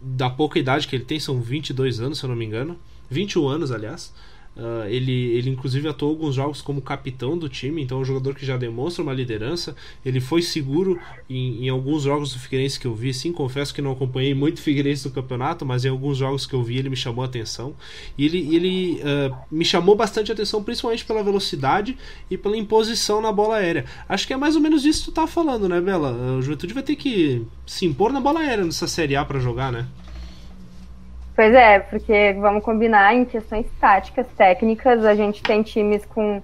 da pouca idade que ele tem, são 22 anos, se eu não me engano. 21 anos, aliás. Uh, ele, ele inclusive atuou alguns jogos como capitão do time, então é um jogador que já demonstra uma liderança. Ele foi seguro em, em alguns jogos do Figueirense que eu vi, sim, confesso que não acompanhei muito o Figueirense do campeonato, mas em alguns jogos que eu vi ele me chamou a atenção. E ele, ele uh, me chamou bastante a atenção, principalmente pela velocidade e pela imposição na bola aérea. Acho que é mais ou menos isso que tu tá falando, né, Bela? O Juventude vai ter que se impor na bola aérea nessa Série A para jogar, né? Pois é, porque vamos combinar em questões táticas, técnicas, a gente tem times com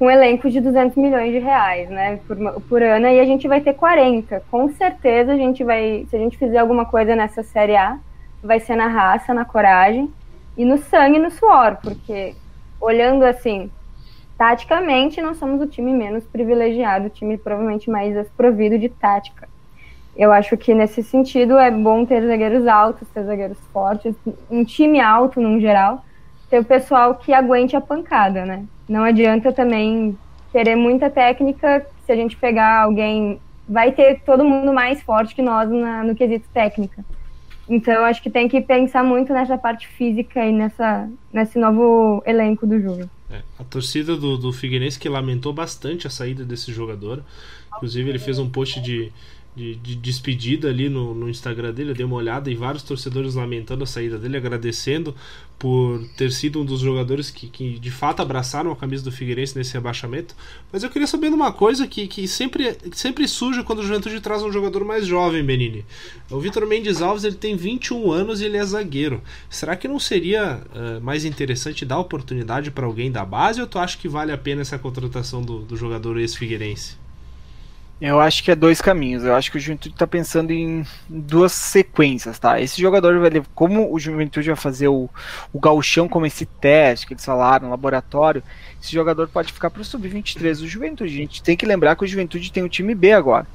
um elenco de 200 milhões de reais, né, por, por ano, e a gente vai ter 40. Com certeza a gente vai, se a gente fizer alguma coisa nessa Série A, vai ser na raça, na coragem e no sangue e no suor, porque olhando assim, taticamente, nós somos o time menos privilegiado, o time provavelmente mais desprovido de tática. Eu acho que nesse sentido é bom ter zagueiros altos, ter zagueiros fortes, um time alto no geral, ter o pessoal que aguente a pancada, né? Não adianta também querer muita técnica, se a gente pegar alguém, vai ter todo mundo mais forte que nós na, no quesito técnica. Então, acho que tem que pensar muito nessa parte física e nessa, nesse novo elenco do jogo. É, a torcida do, do Figueirense que lamentou bastante a saída desse jogador. Inclusive, ele fez um post de, de, de, despedida ali no, no Instagram dele, eu dei uma olhada e vários torcedores lamentando a saída dele, agradecendo por ter sido um dos jogadores que, que de fato abraçaram a camisa do Figueirense nesse rebaixamento. Mas eu queria saber uma coisa que, que sempre, sempre surge quando o Juventude traz um jogador mais jovem, Benini. O Vitor Mendes Alves ele tem 21 anos e ele é zagueiro. Será que não seria uh, mais interessante dar oportunidade para alguém da base ou tu acha que vale a pena essa contratação do, do jogador ex-figueirense? Eu acho que é dois caminhos. Eu acho que o Juventude está pensando em duas sequências, tá? Esse jogador vai levar, como o Juventude vai fazer o, o gauchão como esse teste que eles falaram laboratório, esse jogador pode ficar para o sub-23 do Juventude. A gente tem que lembrar que o Juventude tem o time B agora.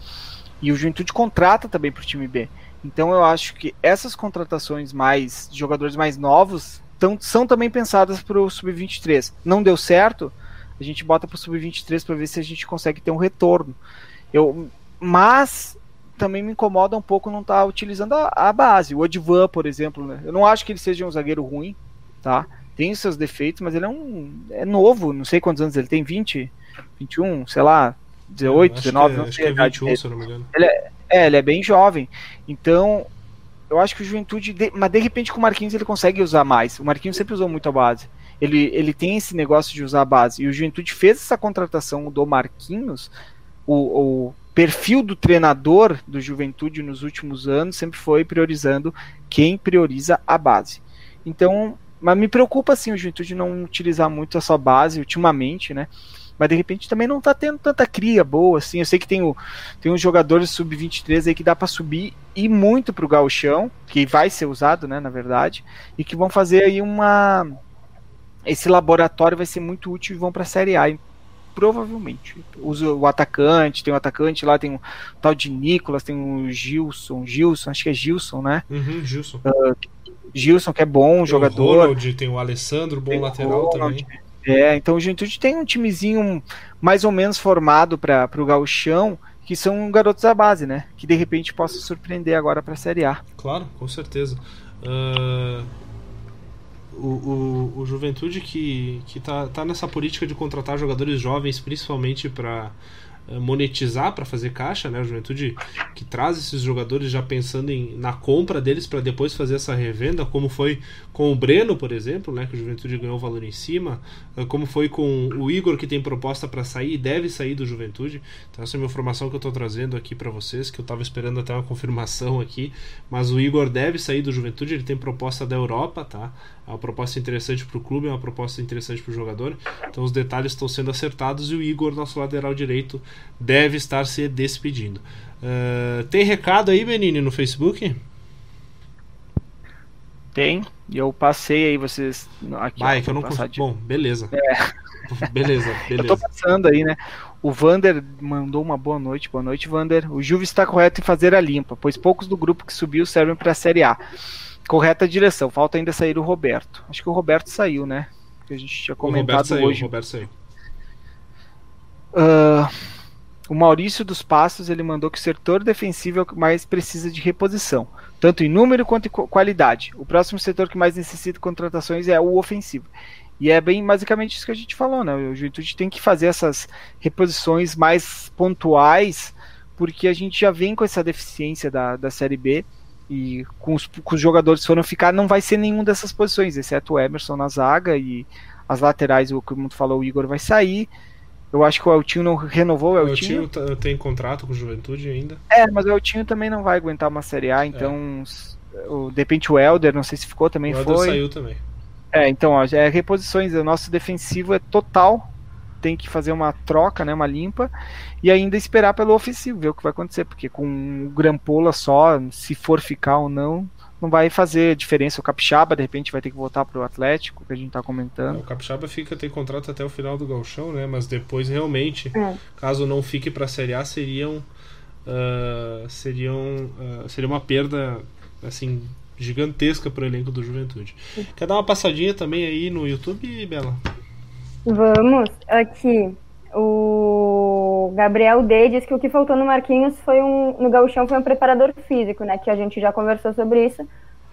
E o Juventude contrata também para o time B. Então eu acho que essas contratações mais de jogadores mais novos tão, são também pensadas para o sub-23. Não deu certo, a gente bota para o sub-23 para ver se a gente consegue ter um retorno. Eu, mas também me incomoda um pouco não estar tá utilizando a, a, base. O Odivan, por exemplo, né? eu não acho que ele seja um zagueiro ruim, tá? Tem seus defeitos, mas ele é um é novo, não sei quantos anos ele tem, 20, 21, sei lá, 18, acho 19, que, não sei. Acho que é 21, se não me engano. Ele é, é, ele é bem jovem. Então, eu acho que o Juventude, de, mas de repente com o Marquinhos ele consegue usar mais. O Marquinhos sempre usou muito a base. Ele, ele tem esse negócio de usar a base. E o Juventude fez essa contratação do Marquinhos o, o perfil do treinador do Juventude nos últimos anos sempre foi priorizando quem prioriza a base. Então, mas me preocupa assim o Juventude não utilizar muito essa base ultimamente, né? Mas de repente também não tá tendo tanta cria boa assim. Eu sei que tem, o, tem uns jogadores sub-23 aí que dá para subir e muito pro gauchão, que vai ser usado, né, na verdade, e que vão fazer aí uma esse laboratório vai ser muito útil e vão para a Série A. Provavelmente. Usa o atacante, tem o um atacante lá, tem um tal de Nicolas, tem o um Gilson, Gilson, acho que é Gilson, né? Uhum, Gilson. Uh, Gilson, que é bom tem jogador. O Ronald, tem o Alessandro, bom lateral também. É, então o Juventude tem um timezinho mais ou menos formado para o gauchão, que são garotos da base, né? Que de repente possa surpreender agora para a Série A. Claro, com certeza. Uh, o, o, o Juventude que, que tá, tá nessa política de contratar jogadores jovens, principalmente para eh, monetizar para fazer caixa, né? A Juventude que traz esses jogadores já pensando em, na compra deles para depois fazer essa revenda, como foi com o Breno, por exemplo, né? Que o Juventude ganhou valor em cima, eh, como foi com o Igor que tem proposta para sair e deve sair do Juventude. Então essa é uma informação que eu estou trazendo aqui para vocês, que eu estava esperando até uma confirmação aqui, mas o Igor deve sair do Juventude, ele tem proposta da Europa, tá? É uma proposta interessante para o clube, é uma proposta interessante para o jogador. Então os detalhes estão sendo acertados e o Igor, nosso lateral direito, deve estar se despedindo. Uh, tem recado aí, Benini, no Facebook? Tem, e eu passei aí vocês. Aqui, Vai, que eu não consigo. De... Bom, beleza. É. Beleza, beleza. Eu tô passando aí, né? O Vander mandou uma boa noite. Boa noite, Vander. O Juve está correto em fazer a limpa, pois poucos do grupo que subiu servem para a Série A. Correta direção. Falta ainda sair o Roberto. Acho que o Roberto saiu, né? Que a gente tinha comentado o saiu, hoje. O Roberto saiu. Uh, o Maurício dos Passos ele mandou que o setor defensivo é o que mais precisa de reposição, tanto em número quanto em qualidade. O próximo setor que mais necessita de contratações é o ofensivo. E é bem basicamente isso que a gente falou, né? O Juventude tem que fazer essas reposições mais pontuais, porque a gente já vem com essa deficiência da, da Série B e com os, com os jogadores que foram ficar, não vai ser nenhum dessas posições, exceto o Emerson na zaga e as laterais, o que o mundo falou, o Igor vai sair. Eu acho que o Eltinho não renovou o Eltinho. O Eltinho tem contrato com o Juventude ainda. É, mas o Eltinho também não vai aguentar uma Série A, então é. o, de repente o Elder, não sei se ficou, também o Elder foi. saiu também. É, então, ó, é reposições, o nosso defensivo é total, tem que fazer uma troca, né, uma limpa, e ainda esperar pelo ofensivo, ver o que vai acontecer, porque com o Grampola só, se for ficar ou não, não vai fazer diferença. O Capixaba, de repente, vai ter que voltar para o Atlético, que a gente está comentando. O Capixaba fica, tem contrato até o final do Galchão, né, mas depois realmente, é. caso não fique para a Série A, seriam, uh, seriam, uh, seria uma perda, assim, gigantesca para o elenco do Juventude. Quer dar uma passadinha também aí no YouTube, Bela? Vamos. Aqui, o Gabriel D diz que o que faltou no Marquinhos foi um no gauchão foi um preparador físico, né? Que a gente já conversou sobre isso.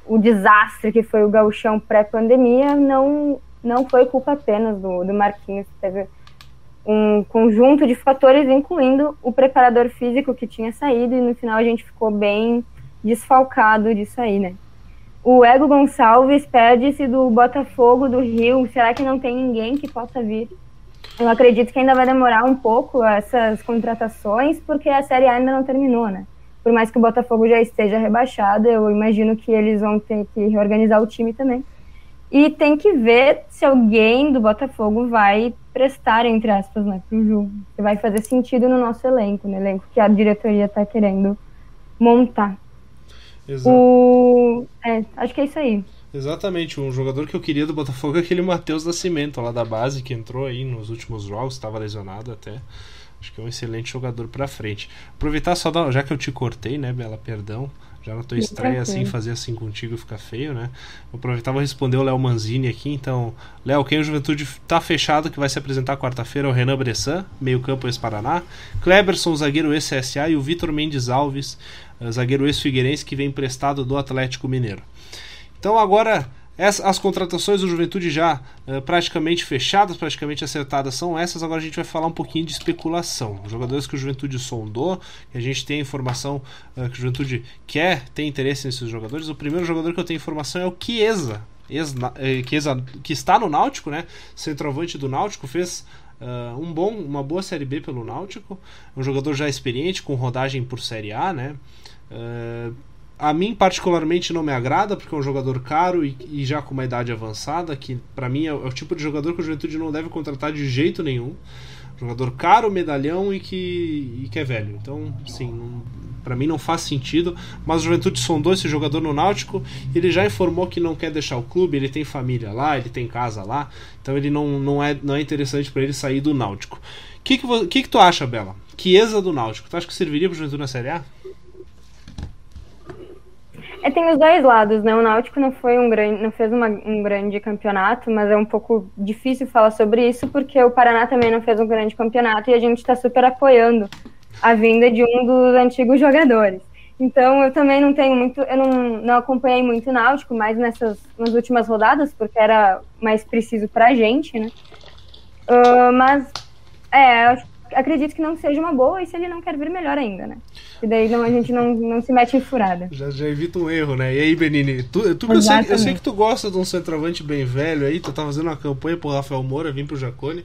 O desastre que foi o gauchão pré-pandemia não não foi culpa apenas do, do Marquinhos. Teve um conjunto de fatores, incluindo o preparador físico que tinha saído, e no final a gente ficou bem desfalcado disso aí, né? O Ego Gonçalves perde-se do Botafogo do Rio. Será que não tem ninguém que possa vir? Eu acredito que ainda vai demorar um pouco essas contratações, porque a Série A ainda não terminou, né? Por mais que o Botafogo já esteja rebaixado, eu imagino que eles vão ter que reorganizar o time também. E tem que ver se alguém do Botafogo vai prestar, entre aspas, né, pro jogo. Se vai fazer sentido no nosso elenco, no elenco que a diretoria está querendo montar. Exato. O... É, acho que é isso aí. Exatamente, um jogador que eu queria do Botafogo é aquele Matheus Nascimento, lá da base, que entrou aí nos últimos jogos, estava lesionado até. Acho que é um excelente jogador para frente. Aproveitar só, da, já que eu te cortei, né, Bela, perdão. Já na tua estreia, assim, fazer assim contigo fica feio, né? Vou aproveitar vou responder o Léo Manzini aqui. Então, Léo, quem o Juventude tá fechado, que vai se apresentar quarta-feira, é o Renan Bressan, meio-campo ex-Paraná. Kleberson, zagueiro ex-CSA, e o Vitor Mendes Alves, zagueiro ex-Figueirense, que vem emprestado do Atlético Mineiro. Então, agora as, contratações do Juventude já uh, praticamente fechadas, praticamente acertadas são essas. Agora a gente vai falar um pouquinho de especulação. Jogadores que o Juventude sondou, que a gente tem informação uh, que o Juventude quer, tem interesse nesses jogadores. O primeiro jogador que eu tenho informação é o Chiesa, eh, Chiesa que está no Náutico, né? Centroavante do Náutico, fez Uh, um bom, uma boa Série B pelo Náutico, um jogador já experiente, com rodagem por Série A, né? Uh, a mim particularmente não me agrada porque é um jogador caro e, e já com uma idade avançada que para mim é, é, o tipo de jogador que o Juventude não deve contratar de jeito nenhum. Jogador caro medalhão e que, e que é velho. Então sim para mim não faz sentido. Mas o Juventude sondou esse jogador no Náutico. Ele já informou que não quer deixar o clube. Ele tem família lá ele tem casa lá. Então ele não, não é não é interessante para ele sair do Náutico. O que que, que que tu acha Bela? Chiesa do Náutico. Tu acha que serviria para o Juventude na Série A é, tem os dois lados, né? O Náutico não foi um grande, não fez uma, um grande campeonato, mas é um pouco difícil falar sobre isso porque o Paraná também não fez um grande campeonato e a gente está super apoiando a vinda de um dos antigos jogadores. Então eu também não tenho muito, eu não, não acompanhei muito o Náutico, mais nessas nas últimas rodadas porque era mais preciso para a gente, né? Uh, mas é, acredito que não seja uma boa e se ele não quer vir melhor ainda, né? E daí não, a gente não, não se mete em furada. Já, já evita um erro, né? E aí, Benini, tu, tu eu, sei, eu sei que tu gosta de um centroavante bem velho aí, tu tá fazendo uma campanha pro Rafael Moura vir pro Jacone.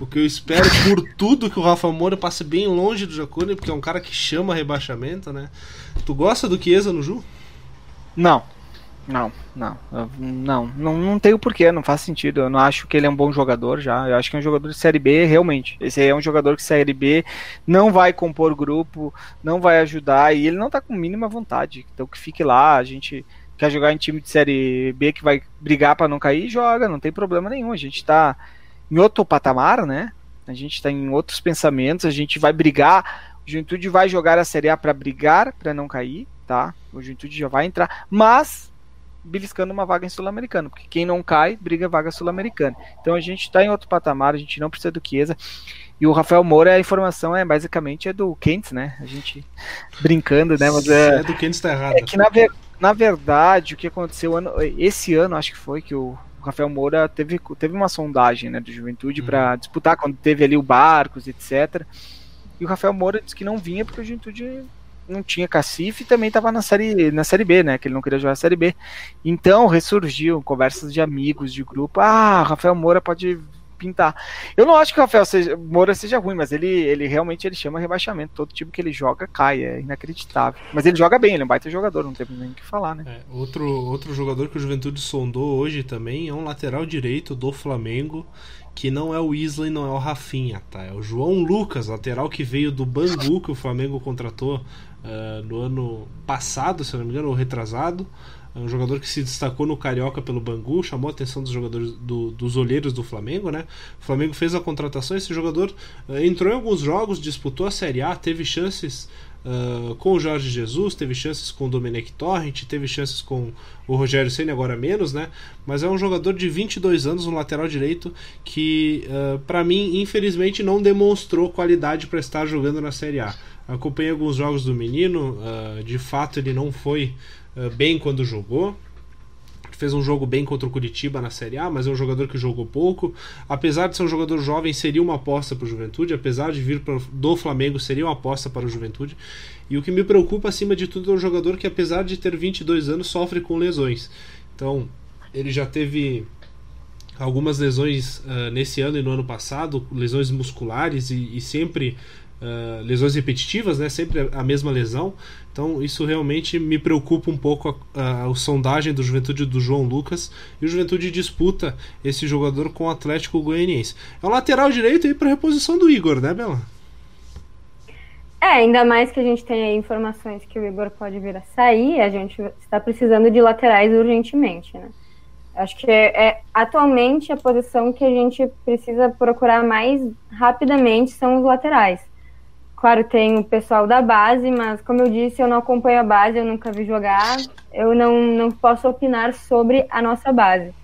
O que eu espero por tudo que o Rafael Moura passe bem longe do Jacone, porque é um cara que chama rebaixamento, né? Tu gosta do Chiesa no Ju? Não. Não, não, não, não, não tem o porquê, não faz sentido. Eu não acho que ele é um bom jogador já. Eu acho que é um jogador de Série B, realmente. Esse aí é um jogador que Série B não vai compor grupo, não vai ajudar e ele não tá com mínima vontade. Então que fique lá, a gente quer jogar em time de Série B que vai brigar para não cair, joga, não tem problema nenhum. A gente tá em outro patamar, né? A gente está em outros pensamentos, a gente vai brigar. O Juventude vai jogar a Série A para brigar, para não cair, tá? O Juventude já vai entrar, mas beliscando uma vaga em Sul-Americano, porque quem não cai, briga vaga Sul-Americana. Então a gente está em outro patamar, a gente não precisa do Chiesa. E o Rafael Moura, a informação é basicamente é do Keynes, né? A gente brincando, né? Mas é, é do Keynes tá errado. É que na, ver, na verdade o que aconteceu ano, esse ano, acho que foi que o Rafael Moura teve, teve uma sondagem né, do Juventude uhum. para disputar quando teve ali o Barcos, etc. E o Rafael Moura disse que não vinha porque o Juventude não tinha cacife e também estava na série na série B, né? Que ele não queria jogar a série B. Então ressurgiu conversas de amigos de grupo. Ah, Rafael Moura pode pintar. Eu não acho que o Rafael seja, Moura seja ruim, mas ele, ele realmente ele chama rebaixamento. Todo time que ele joga cai, é inacreditável. Mas ele joga bem, ele é um baita jogador, não tem nem o que falar, né? É, outro, outro jogador que o Juventude sondou hoje também é um lateral direito do Flamengo que não é o Isla e não é o Rafinha, tá? É o João Lucas, lateral que veio do Bangu, que o Flamengo contratou uh, no ano passado, se não me engano, ou retrasado. É um jogador que se destacou no Carioca pelo Bangu, chamou a atenção dos jogadores do, dos olheiros do Flamengo, né? O Flamengo fez a contratação, esse jogador uh, entrou em alguns jogos, disputou a Série A, teve chances uh, com o Jorge Jesus, teve chances com o Domenech Torrent, teve chances com o Rogério Senna, agora menos, né? Mas é um jogador de 22 anos, um lateral direito, que uh, para mim, infelizmente, não demonstrou qualidade para estar jogando na Série A. Acompanhei alguns jogos do menino, de fato ele não foi bem quando jogou. Fez um jogo bem contra o Curitiba na Série A, mas é um jogador que jogou pouco. Apesar de ser um jogador jovem, seria uma aposta para o Juventude. Apesar de vir do Flamengo, seria uma aposta para o Juventude. E o que me preocupa acima de tudo é um jogador que, apesar de ter 22 anos, sofre com lesões. Então, ele já teve algumas lesões uh, nesse ano e no ano passado, lesões musculares e, e sempre uh, lesões repetitivas, né? Sempre a mesma lesão. Então isso realmente me preocupa um pouco a, a, a, sondagem do Juventude do João Lucas e o Juventude disputa esse jogador com o Atlético Goianiense. É um lateral direito aí para reposição do Igor, né, Bela? É, ainda mais que a gente tem aí informações que o Igor pode vir a sair, a gente está precisando de laterais urgentemente, né? Acho que é, é, atualmente a posição que a gente precisa procurar mais rapidamente são os laterais. Claro, tem o pessoal da base, mas como eu disse, eu não acompanho a base, eu nunca vi jogar, eu não, não posso opinar sobre a nossa base.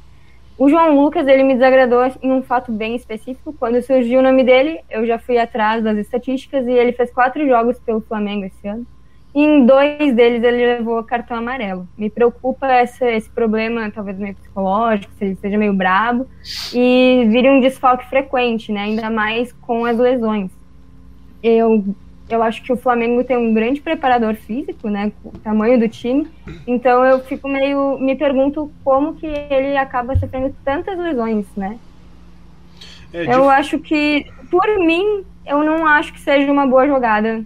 O João Lucas, ele me desagradou em um fato bem específico. Quando surgiu o nome dele, eu já fui atrás das estatísticas e ele fez quatro jogos pelo Flamengo esse ano. E em dois deles ele levou cartão amarelo. Me preocupa esse, esse problema, talvez meio psicológico, se ele seja meio brabo, e vire um desfalque frequente, né? Ainda mais com as lesões eu, eu acho que o Flamengo tem um grande preparador físico, né? O tamanho do time. Então eu fico meio. me pergunto como que ele acaba sofrendo tantas lesões, né? É, eu de... acho que, por mim, eu não acho que seja uma boa jogada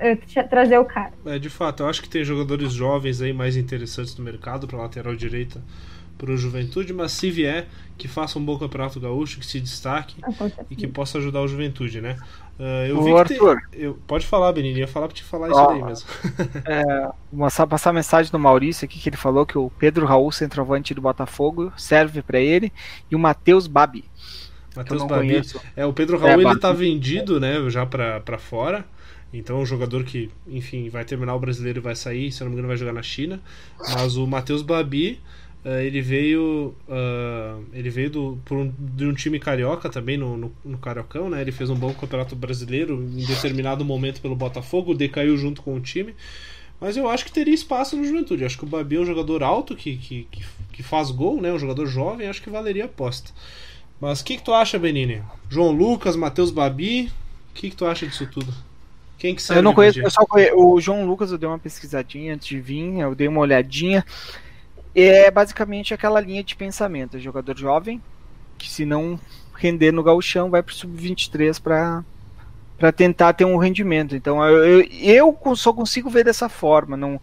eh, trazer o cara. É, de fato, eu acho que tem jogadores jovens aí mais interessantes no mercado para lateral direita para o Juventude, mas se vier, que faça um bom campeonato gaúcho, que se destaque ah, e que possa ajudar o Juventude, né? Uh, eu Ô, vi Arthur, tem... eu... Pode falar, Benini, ia falar para te falar isso aí mesmo. é, passar, passar a mensagem do Maurício aqui, que ele falou que o Pedro Raul, centroavante do Botafogo, serve para ele, e o Matheus Babi. Matheus Babi. Conheço. É, o Pedro Raul, é, ele tá vendido, né, já para fora. Então, é um jogador que, enfim, vai terminar o brasileiro e vai sair, se eu não me engano, vai jogar na China. Mas o Matheus Babi Uh, ele veio uh, ele veio do, um, de um time carioca também no, no, no, Cariocão, né? Ele fez um bom campeonato brasileiro em determinado momento pelo Botafogo, decaiu junto com o time. Mas eu acho que teria espaço no Juventude. Acho que o Babi é um jogador alto que, que, que, que faz gol, né? Um jogador jovem, acho que valeria a aposta. Mas o que, que tu acha, Benini? João Lucas, Matheus Babi, o que, que tu acha disso tudo? Quem que serve? Eu não conheço, eu só conheço, o João Lucas eu dei uma pesquisadinha antes de vir, eu dei uma olhadinha é basicamente aquela linha de pensamento. Jogador jovem, que se não render no gauchão, vai para o sub-23 para para tentar ter um rendimento. Então eu, eu, eu, só consigo ver dessa forma. Não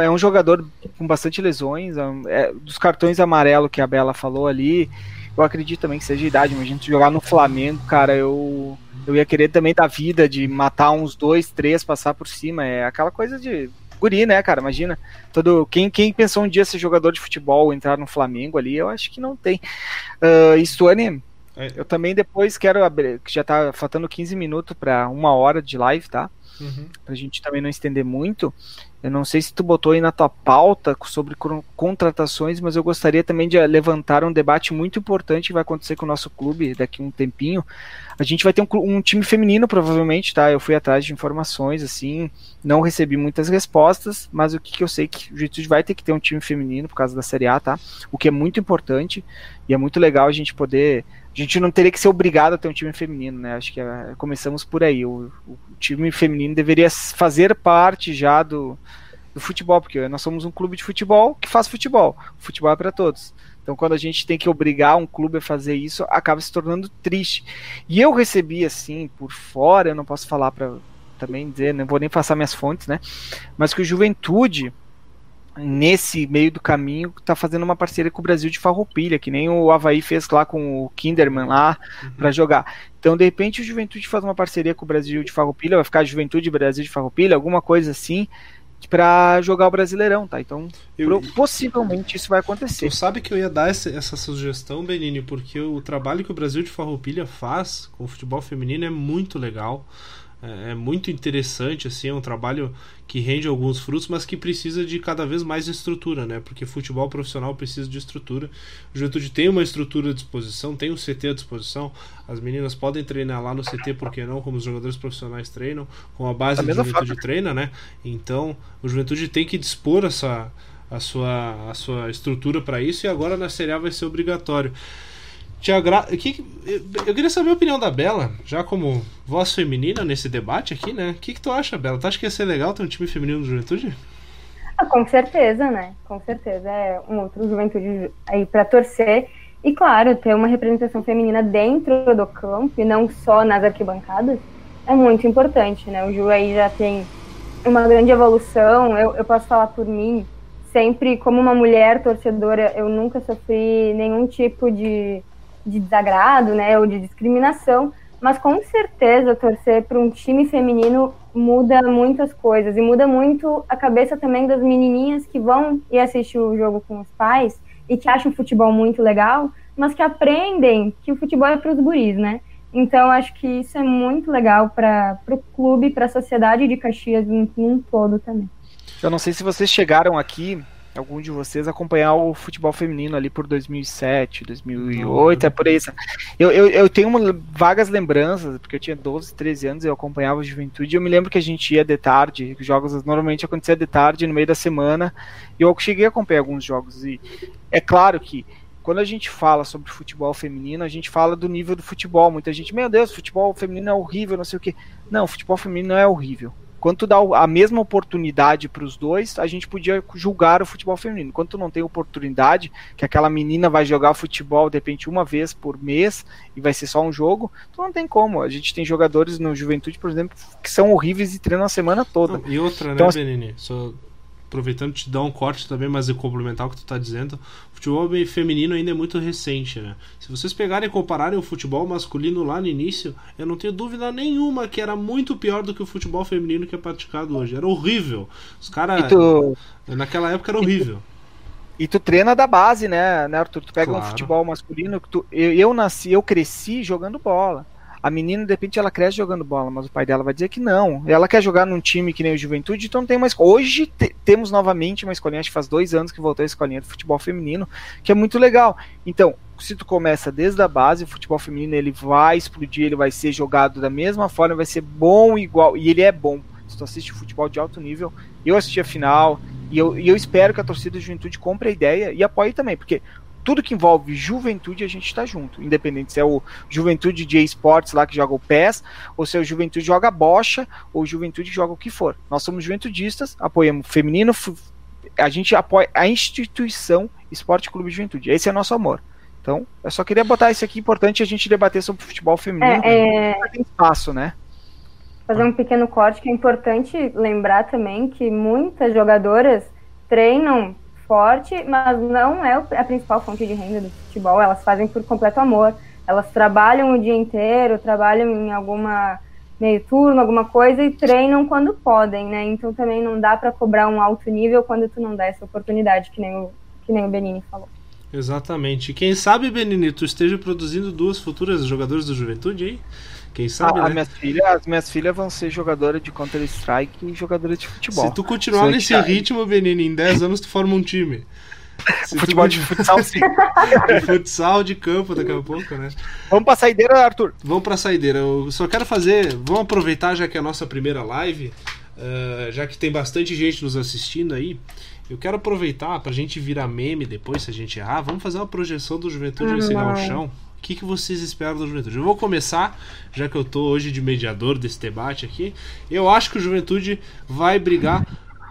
é um jogador com bastante lesões, é, dos cartões amarelo que a Bela falou ali. Eu acredito também que seja idade. Imagina jogar no Flamengo, cara. Eu eu ia querer também da vida de matar uns dois, três, passar por cima. É aquela coisa de guri, né, cara? Imagina. Todo, quem, quem pensou um dia ser jogador de futebol, entrar no Flamengo ali, eu acho que não tem. Uh, Stuane, É. Eu também depois quero abrir, que já tá faltando 15 minutos para uma hora de live, tá? Uhum. Pra gente também não estender muito. Eu não sei se tu botou aí na tua pauta sobre contratações, mas eu gostaria também de levantar um debate muito importante que vai acontecer com o nosso clube daqui a um tempinho. A gente vai ter um, um, time feminino, provavelmente, tá? Eu fui atrás de informações, assim, não recebi muitas respostas, mas o que, que eu sei que o Juventude vai ter que ter um time feminino por causa da Série A, tá? O que é muito importante e é muito legal a gente poder a gente não teria que ser obrigado a ter um time feminino, né? Acho que é, começamos por aí. O, o, time feminino deveria fazer parte já do, do futebol, porque nós somos um clube de futebol que faz futebol. O futebol é para todos. Então, quando a gente tem que obrigar um clube a fazer isso, acaba se tornando triste. E eu recebi, assim, por fora, eu não posso falar para também dizer, não vou nem passar minhas fontes, né? Mas que o Juventude nesse meio do caminho está fazendo uma parceria com o Brasil de Farroupilha, que nem o Havaí fez lá com o Kinderman lá uhum. para jogar. Então, de repente, o Juventude faz uma parceria com o Brasil de Farroupilha, vai ficar Juventude Brasil de Farroupilha, alguma coisa assim, para jogar o Brasileirão, tá? Então, eu, possivelmente isso vai acontecer. Tu sabe que eu ia dar essa, essa sugestão, Benini, porque o trabalho que o Brasil de Farroupilha faz com o futebol feminino é muito legal. É, é muito interessante, assim, é um trabalho que rende alguns frutos, mas que precisa de cada vez mais estrutura, né? Porque futebol profissional precisa de estrutura. O Juventude tem uma estrutura à disposição, tem um CT à disposição. As meninas podem treinar lá no CT, por que não? Como os jogadores profissionais treinam, com a base do Juventude forma. treina, né? Então, o Juventude tem que dispor essa a sua, a sua estrutura para isso e agora na Série A vai ser obrigatório. Te agra... que... Eu queria saber a opinião da Bela, já como voz feminina nesse debate aqui, né? O que, que tu acha, Bela? Tu acha que ia ser legal ter um time feminino do Juventude? Ah, com certeza, né? Com certeza. É um outro Juventude aí para torcer. E, claro, ter uma representação feminina dentro do campo e não só nas arquibancadas é muito importante, né? O Ju aí já tem uma grande evolução. Eu, eu posso falar por mim, sempre como uma mulher torcedora, eu nunca sofri nenhum tipo de de desagrado, né, ou de discriminação, mas com certeza torcer para um time feminino muda muitas coisas e muda muito a cabeça também das menininhas que vão ir assistir o jogo com os pais e que acham o futebol muito legal, mas que aprendem que o futebol é para os guris, né? Então acho que isso é muito legal para o clube, para a sociedade de Caxias num, num todo também. Eu não sei se vocês chegaram aqui algum de vocês acompanhar o futebol feminino ali por 2007, 2008, é por aí. Eu, eu, eu tenho uma, vagas lembranças, porque eu tinha 12, 13 anos, eu acompanhava a juventude, e eu me lembro que a gente ia de tarde, os jogos normalmente acontecia de tarde, no meio da semana, e eu cheguei a acompanhar alguns jogos, e é claro que quando a gente fala sobre futebol feminino, a gente fala do nível do futebol. Muita gente, meu Deus, futebol feminino é horrível, não sei o que. Não, futebol feminino não é horrível. Quando tu dá a mesma oportunidade para os dois, a gente podia julgar o futebol feminino. Quando tu não tem oportunidade, que aquela menina vai jogar futebol de repente uma vez por mês e vai ser só um jogo, tu não tem como. A gente tem jogadores no Juventude, por exemplo, que são horríveis e treinam a semana toda. e outra, então, né, Benini? Só aproveitando te dar um corte também, mas complementar o que tu está dizendo, o futebol feminino ainda é muito recente, né? Se vocês pegarem e compararem o futebol masculino lá no início, eu não tenho dúvida nenhuma que era muito pior do que o futebol feminino que é praticado hoje. Era horrível. Os caras. Tu... Naquela época era horrível. E tu treina da base, né, né Arthur? Tu pega claro. um futebol masculino que tu. Eu, eu nasci, eu cresci jogando bola. A menina, de repente, ela cresce jogando bola, mas o pai dela vai dizer que não. Ela quer jogar num time que nem o Juventude, então tem mais. Hoje te, temos novamente uma escolinha, acho que faz dois anos que voltou a escolinha de futebol feminino, que é muito legal. Então, se tu começa desde a base, o futebol feminino ele vai explodir, ele vai ser jogado da mesma forma, vai ser bom igual, e ele é bom. Se tu assiste futebol de alto nível, eu assisti a final, e eu, e eu espero que a torcida do Juventude compre a ideia e apoie também, porque tudo que envolve juventude a gente está junto. Independente se é o Juventude de Esportes lá que joga o PES, ou se é o Juventude joga bocha, ou Juventude joga o que for. Nós somos juventudistas, apoiamos feminino, a gente apoia a instituição Esporte Clube Juventude. Esse é nosso amor. Então, eu só queria botar isso aqui importante a gente debater sobre futebol feminino. É, é... Tem espaço, né? Fazer um pequeno corte que é importante lembrar também que muitas jogadoras treinam forte, mas não é a principal fonte de renda do futebol. Elas fazem por completo amor. Elas trabalham o dia inteiro, trabalham em alguma meio turno, alguma coisa e treinam quando podem, né? Então também não dá para cobrar um alto nível quando tu não dá essa oportunidade, que nem o, que nem o Benini falou. Exatamente. Quem sabe, Benini, tu esteja produzindo duas futuras jogadores do Juventude aí? Quem sabe, a, né? minhas filhas, as minhas filhas vão ser jogadoras de Counter-Strike e jogadoras de futebol. Se tu continuar nesse ritmo, Benini, em 10 anos tu forma um time. Se futebol tu... de futsal, sim. de futsal, de campo daqui a pouco, né? Vamos pra saideira, Arthur? Vamos pra saideira. Eu só quero fazer. Vamos aproveitar já que é a nossa primeira live, uh, já que tem bastante gente nos assistindo aí. Eu quero aproveitar pra gente virar meme depois, se a gente errar. Vamos fazer uma projeção do Juventude ah, nesse chão. O que, que vocês esperam do Juventude? Eu vou começar, já que eu tô hoje de mediador desse debate aqui. Eu acho que o Juventude vai brigar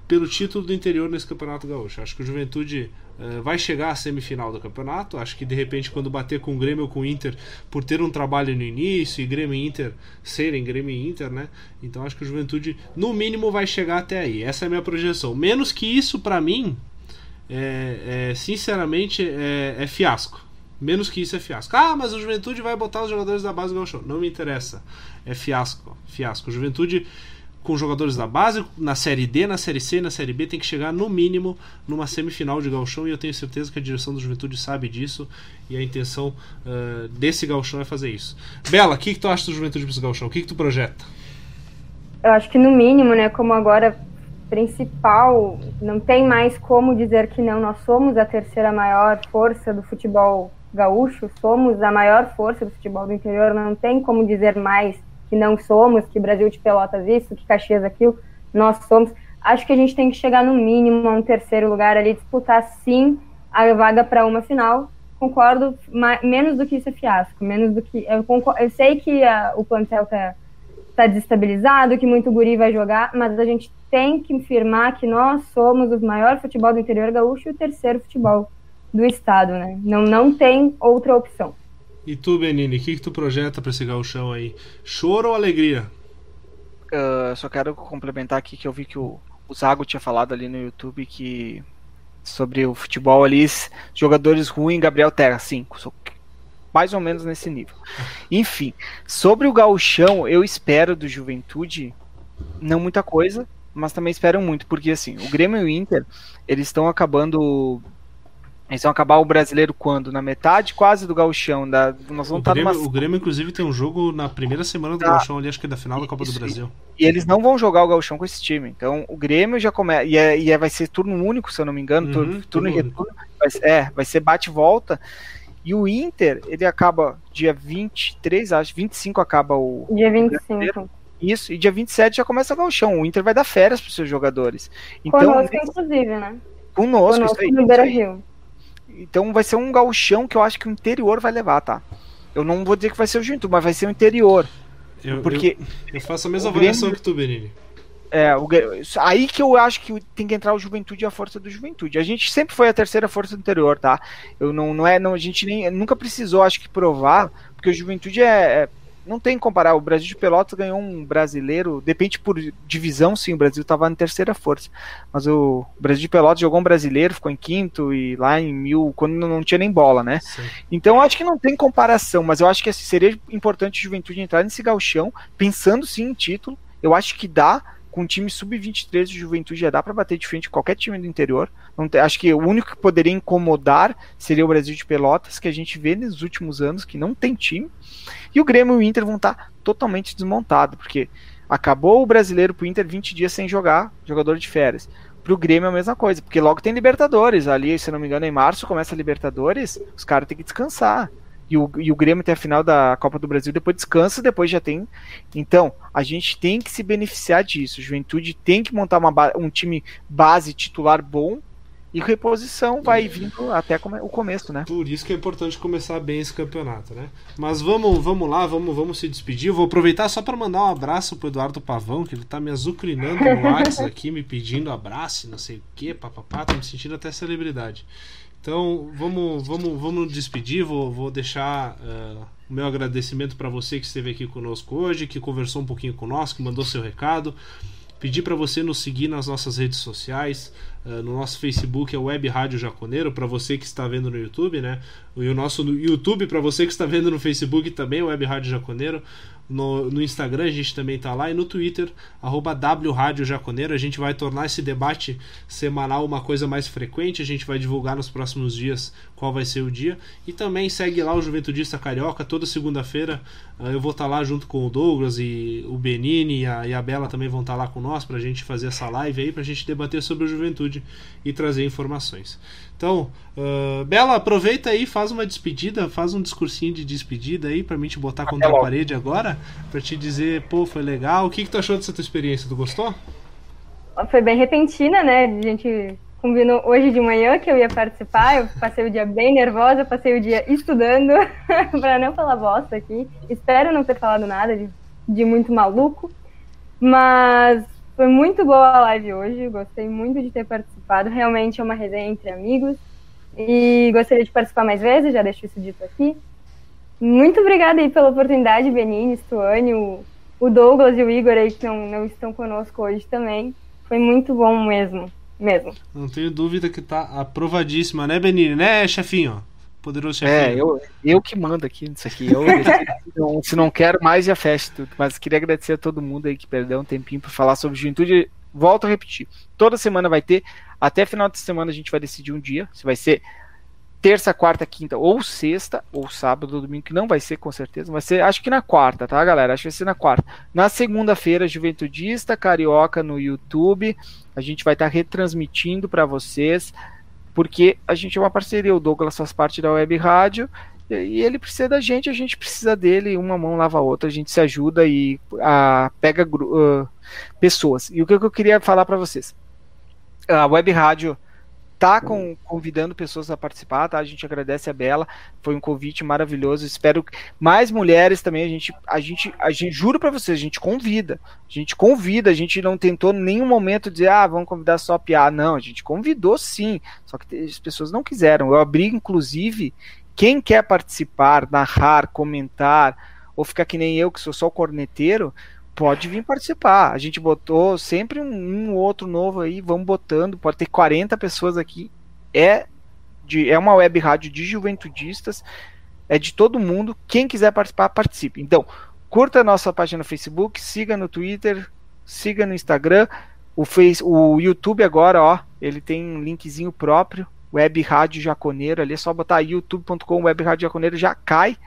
pelo título do interior nesse Campeonato Gaúcho. Acho que o Juventude uh, vai chegar à semifinal do campeonato. Acho que de repente, quando bater com o Grêmio ou com o Inter, por ter um trabalho no início e Grêmio e Inter serem Grêmio e Inter, né? Então acho que o Juventude, no mínimo, vai chegar até aí. Essa é a minha projeção. Menos que isso, para mim, é, é, sinceramente, é, é fiasco. Menos que isso é fiasco. Ah, mas o Juventude vai botar os jogadores da base do Gauchão. Não me interessa. É fiasco. Fiasco. Juventude com jogadores da base, na Série D, na Série C, na Série B, tem que chegar no mínimo numa semifinal de Gauchão e eu tenho certeza que a direção do Juventude sabe disso e a intenção uh, desse Gauchão é fazer isso. Bela, o que, que tu acha do Juventude para esse Gauchão? O que, que tu projeta? Eu acho que no mínimo, né, como agora principal, não tem mais como dizer que não, nós somos a terceira maior força do futebol gaúcho, somos a maior força do futebol do interior, não tem como dizer mais que não somos, que Brasil de Pelotas isso, que Caxias aquilo, nós somos. Acho que a gente tem que chegar no mínimo a um terceiro lugar ali, disputar sim a vaga para uma final. Concordo, menos do que isso é fiasco, menos do que eu, concordo, eu sei que a, o plantel tá, tá desestabilizado, que muito guri vai jogar, mas a gente tem que afirmar que nós somos o maior futebol do interior gaúcho e o terceiro futebol do estado, né? Não, não tem outra opção. E tu, Benini, o que, que tu projeta para esse gauchão aí? Choro ou alegria? Uh, só quero complementar aqui que eu vi que o, o Zago tinha falado ali no YouTube que sobre o futebol ali, jogadores ruins, Gabriel Terra, 5. Mais ou menos nesse nível. Enfim, sobre o gauchão, eu espero do Juventude não muita coisa, mas também espero muito, porque assim, o Grêmio e o Inter, eles estão acabando eles vão acabar o brasileiro quando? Na metade quase do gauchão. Da, nós vamos o, Grêmio, numa... o Grêmio, inclusive, tem um jogo na primeira semana do ah, gauchão ali, acho que é da final da Copa isso, do Brasil. E, e eles não vão jogar o gauchão com esse time. Então o Grêmio já começa. E, é, e é, vai ser turno único, se eu não me engano. Uhum, turno, turno e retorno. Vai, é, vai ser bate-volta. E o Inter, ele acaba dia 23, acho, 25 acaba o. Dia 25. Isso, e dia 27 já começa o gauchão. O Inter vai dar férias para os seus jogadores. Então, Conosco, inclusive, né? Conosco, Conosco isso aí, no Beira Rio. Então vai ser um gauchão que eu acho que o interior vai levar, tá? Eu não vou dizer que vai ser o Juventude, mas vai ser o interior. Eu, porque eu, eu faço a mesma avaliação Grêmio, que tu, Benini. É, o, aí que eu acho que tem que entrar o Juventude e a força do Juventude. A gente sempre foi a terceira força do interior, tá? Eu não, não é, não, a gente nem nunca precisou, acho que provar, porque o Juventude é, é não tem que comparar. O Brasil de Pelotas ganhou um brasileiro, depende por divisão, sim, o Brasil estava em terceira força. Mas o Brasil de Pelotas jogou um brasileiro, ficou em quinto e lá em mil, quando não tinha nem bola, né? Sim. Então acho que não tem comparação, mas eu acho que assim, seria importante a Juventude entrar nesse galchão, pensando sim em título. Eu acho que dá, com o time sub-23 de Juventude já dá para bater de frente qualquer time do interior. Tem, acho que o único que poderia incomodar seria o Brasil de Pelotas, que a gente vê nos últimos anos que não tem time. E o Grêmio e o Inter vão estar totalmente desmontados, porque acabou o brasileiro pro Inter 20 dias sem jogar, jogador de férias. Pro Grêmio é a mesma coisa, porque logo tem Libertadores. Ali, se não me engano, em março começa a Libertadores, os caras têm que descansar. E o, e o Grêmio tem a final da Copa do Brasil, depois descansa, depois já tem. Então, a gente tem que se beneficiar disso. Juventude tem que montar uma, um time base titular bom e reposição vai vindo até o começo, né? Por isso que é importante começar bem esse campeonato, né? Mas vamos, vamos lá, vamos, vamos se despedir. Eu vou aproveitar só para mandar um abraço pro Eduardo Pavão, que ele tá me azucrinando no WhatsApp aqui, me pedindo abraço, não sei o que, papapá, tô me sentindo até celebridade. Então, vamos, vamos, vamos despedir. Vou, vou deixar uh, o meu agradecimento para você que esteve aqui conosco hoje, que conversou um pouquinho conosco, que mandou seu recado. Pedir para você nos seguir nas nossas redes sociais, uh, no nosso Facebook é Web Rádio Jaconeiro, para você que está vendo no YouTube, né? E o nosso YouTube, para você que está vendo no Facebook também, Web Rádio Jaconeiro. No, no Instagram, a gente também tá lá, e no Twitter, arroba Jaconeiro. A gente vai tornar esse debate semanal uma coisa mais frequente, a gente vai divulgar nos próximos dias qual vai ser o dia. E também segue lá o Juventudista Carioca, toda segunda-feira ah, eu vou estar tá lá junto com o Douglas e o Benini e a, e a Bela também vão estar tá lá com nós pra gente fazer essa live aí, pra gente debater sobre a juventude e trazer informações. Então, uh, Bela, aproveita aí, faz uma despedida, faz um discursinho de despedida aí pra mim te botar contra a parede agora, pra te dizer, pô, foi legal. O que, que tu achou dessa tua experiência? Tu gostou? Foi bem repentina, né? A gente combinou hoje de manhã que eu ia participar, eu passei o dia bem nervosa, passei o dia estudando, para não falar bosta aqui. Espero não ter falado nada de, de muito maluco, mas foi muito boa a live hoje, gostei muito de ter participado. Realmente é uma resenha entre amigos. E gostaria de participar mais vezes, já deixo isso dito aqui. Muito obrigada aí pela oportunidade, Benini, Stuane, o, o Douglas e o Igor aí que não, não estão conosco hoje também. Foi muito bom mesmo, mesmo. Não tenho dúvida que tá aprovadíssima, né, Benini? Né, chefinho? Poderoso é, chefinho. É, eu, eu que mando aqui nisso aqui. Eu, se não quero mais, já fecho tudo. Mas queria agradecer a todo mundo aí que perdeu um tempinho para falar sobre juventude. Volto a repetir. Toda semana vai ter. Até final de semana a gente vai decidir um dia. Se vai ser terça, quarta, quinta ou sexta, ou sábado ou domingo, que não vai ser com certeza, vai ser acho que na quarta, tá, galera? Acho que vai ser na quarta. Na segunda-feira, Juventudista Carioca no YouTube. A gente vai estar tá retransmitindo para vocês porque a gente é uma parceria, o Douglas faz parte da web rádio e ele precisa da gente, a gente precisa dele, uma mão lava a outra, a gente se ajuda e a, pega uh, pessoas. E o que eu queria falar para vocês? A web rádio tá com, convidando pessoas a participar, tá? A gente agradece a Bela, foi um convite maravilhoso. Espero que mais mulheres também. A gente, a gente, a gente juro para vocês, a gente convida, a gente convida. A gente não tentou em nenhum momento dizer, ah, vamos convidar só a Pia. Não, a gente convidou sim, só que as pessoas não quiseram. Eu abri, inclusive, quem quer participar, narrar, comentar ou ficar que nem eu que sou só o corneteiro pode vir participar. A gente botou sempre um, um, outro novo aí, vamos botando, pode ter 40 pessoas aqui. É de é uma web rádio de juventudistas, é de todo mundo. Quem quiser participar, participe. Então, curta a nossa página no Facebook, siga no Twitter, siga no Instagram, o Face, o YouTube agora, ó, ele tem um linkzinho próprio, Web Rádio Jaconeiro, ali é só botar youtube.com Web Rádio Jaconeiro já cai.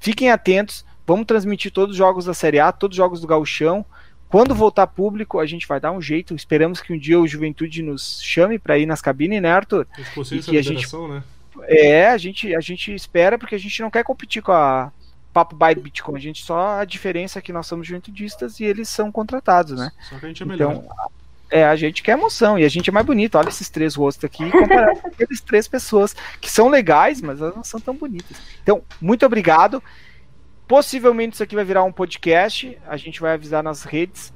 Fiquem atentos Vamos transmitir todos os jogos da Série A, todos os jogos do Gauchão. Quando voltar público, a gente vai dar um jeito. Esperamos que um dia o Juventude nos chame para ir nas cabines, né, Arthur? E que a gente, né? É, a gente, a gente espera porque a gente não quer competir com a Papo by Bitcoin. A gente só a diferença é que nós somos juventudistas e eles são contratados, né? Só que a gente é melhor. Então, é, a gente quer emoção e a gente é mais bonito. Olha esses três rostos aqui comparado com aqueles três pessoas que são legais, mas elas não são tão bonitas. Então, muito obrigado. Possivelmente isso aqui vai virar um podcast. A gente vai avisar nas redes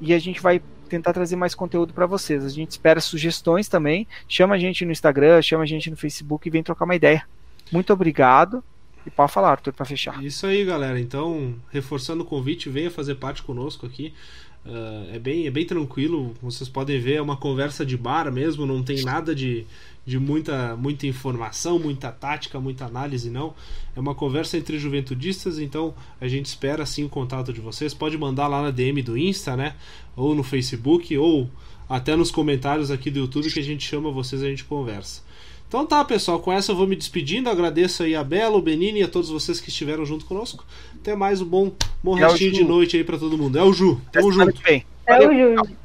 e a gente vai tentar trazer mais conteúdo para vocês. A gente espera sugestões também. Chama a gente no Instagram, chama a gente no Facebook e vem trocar uma ideia. Muito obrigado. E pode falar, Arthur, para fechar. Isso aí, galera. Então, reforçando o convite, venha fazer parte conosco aqui. Uh, é, bem, é bem tranquilo, vocês podem ver, é uma conversa de bar mesmo, não tem nada de, de muita, muita informação, muita tática, muita análise, não. É uma conversa entre juventudistas, então a gente espera sim o contato de vocês. Pode mandar lá na DM do Insta, né? Ou no Facebook, ou até nos comentários aqui do YouTube que a gente chama vocês a gente conversa. Então tá, pessoal, com essa eu vou me despedindo. Agradeço aí a Bela, o Benini e a todos vocês que estiveram junto conosco. Até mais um bom, bom é restinho de noite aí para todo mundo. É o Ju. Tamo junto. É o Ju.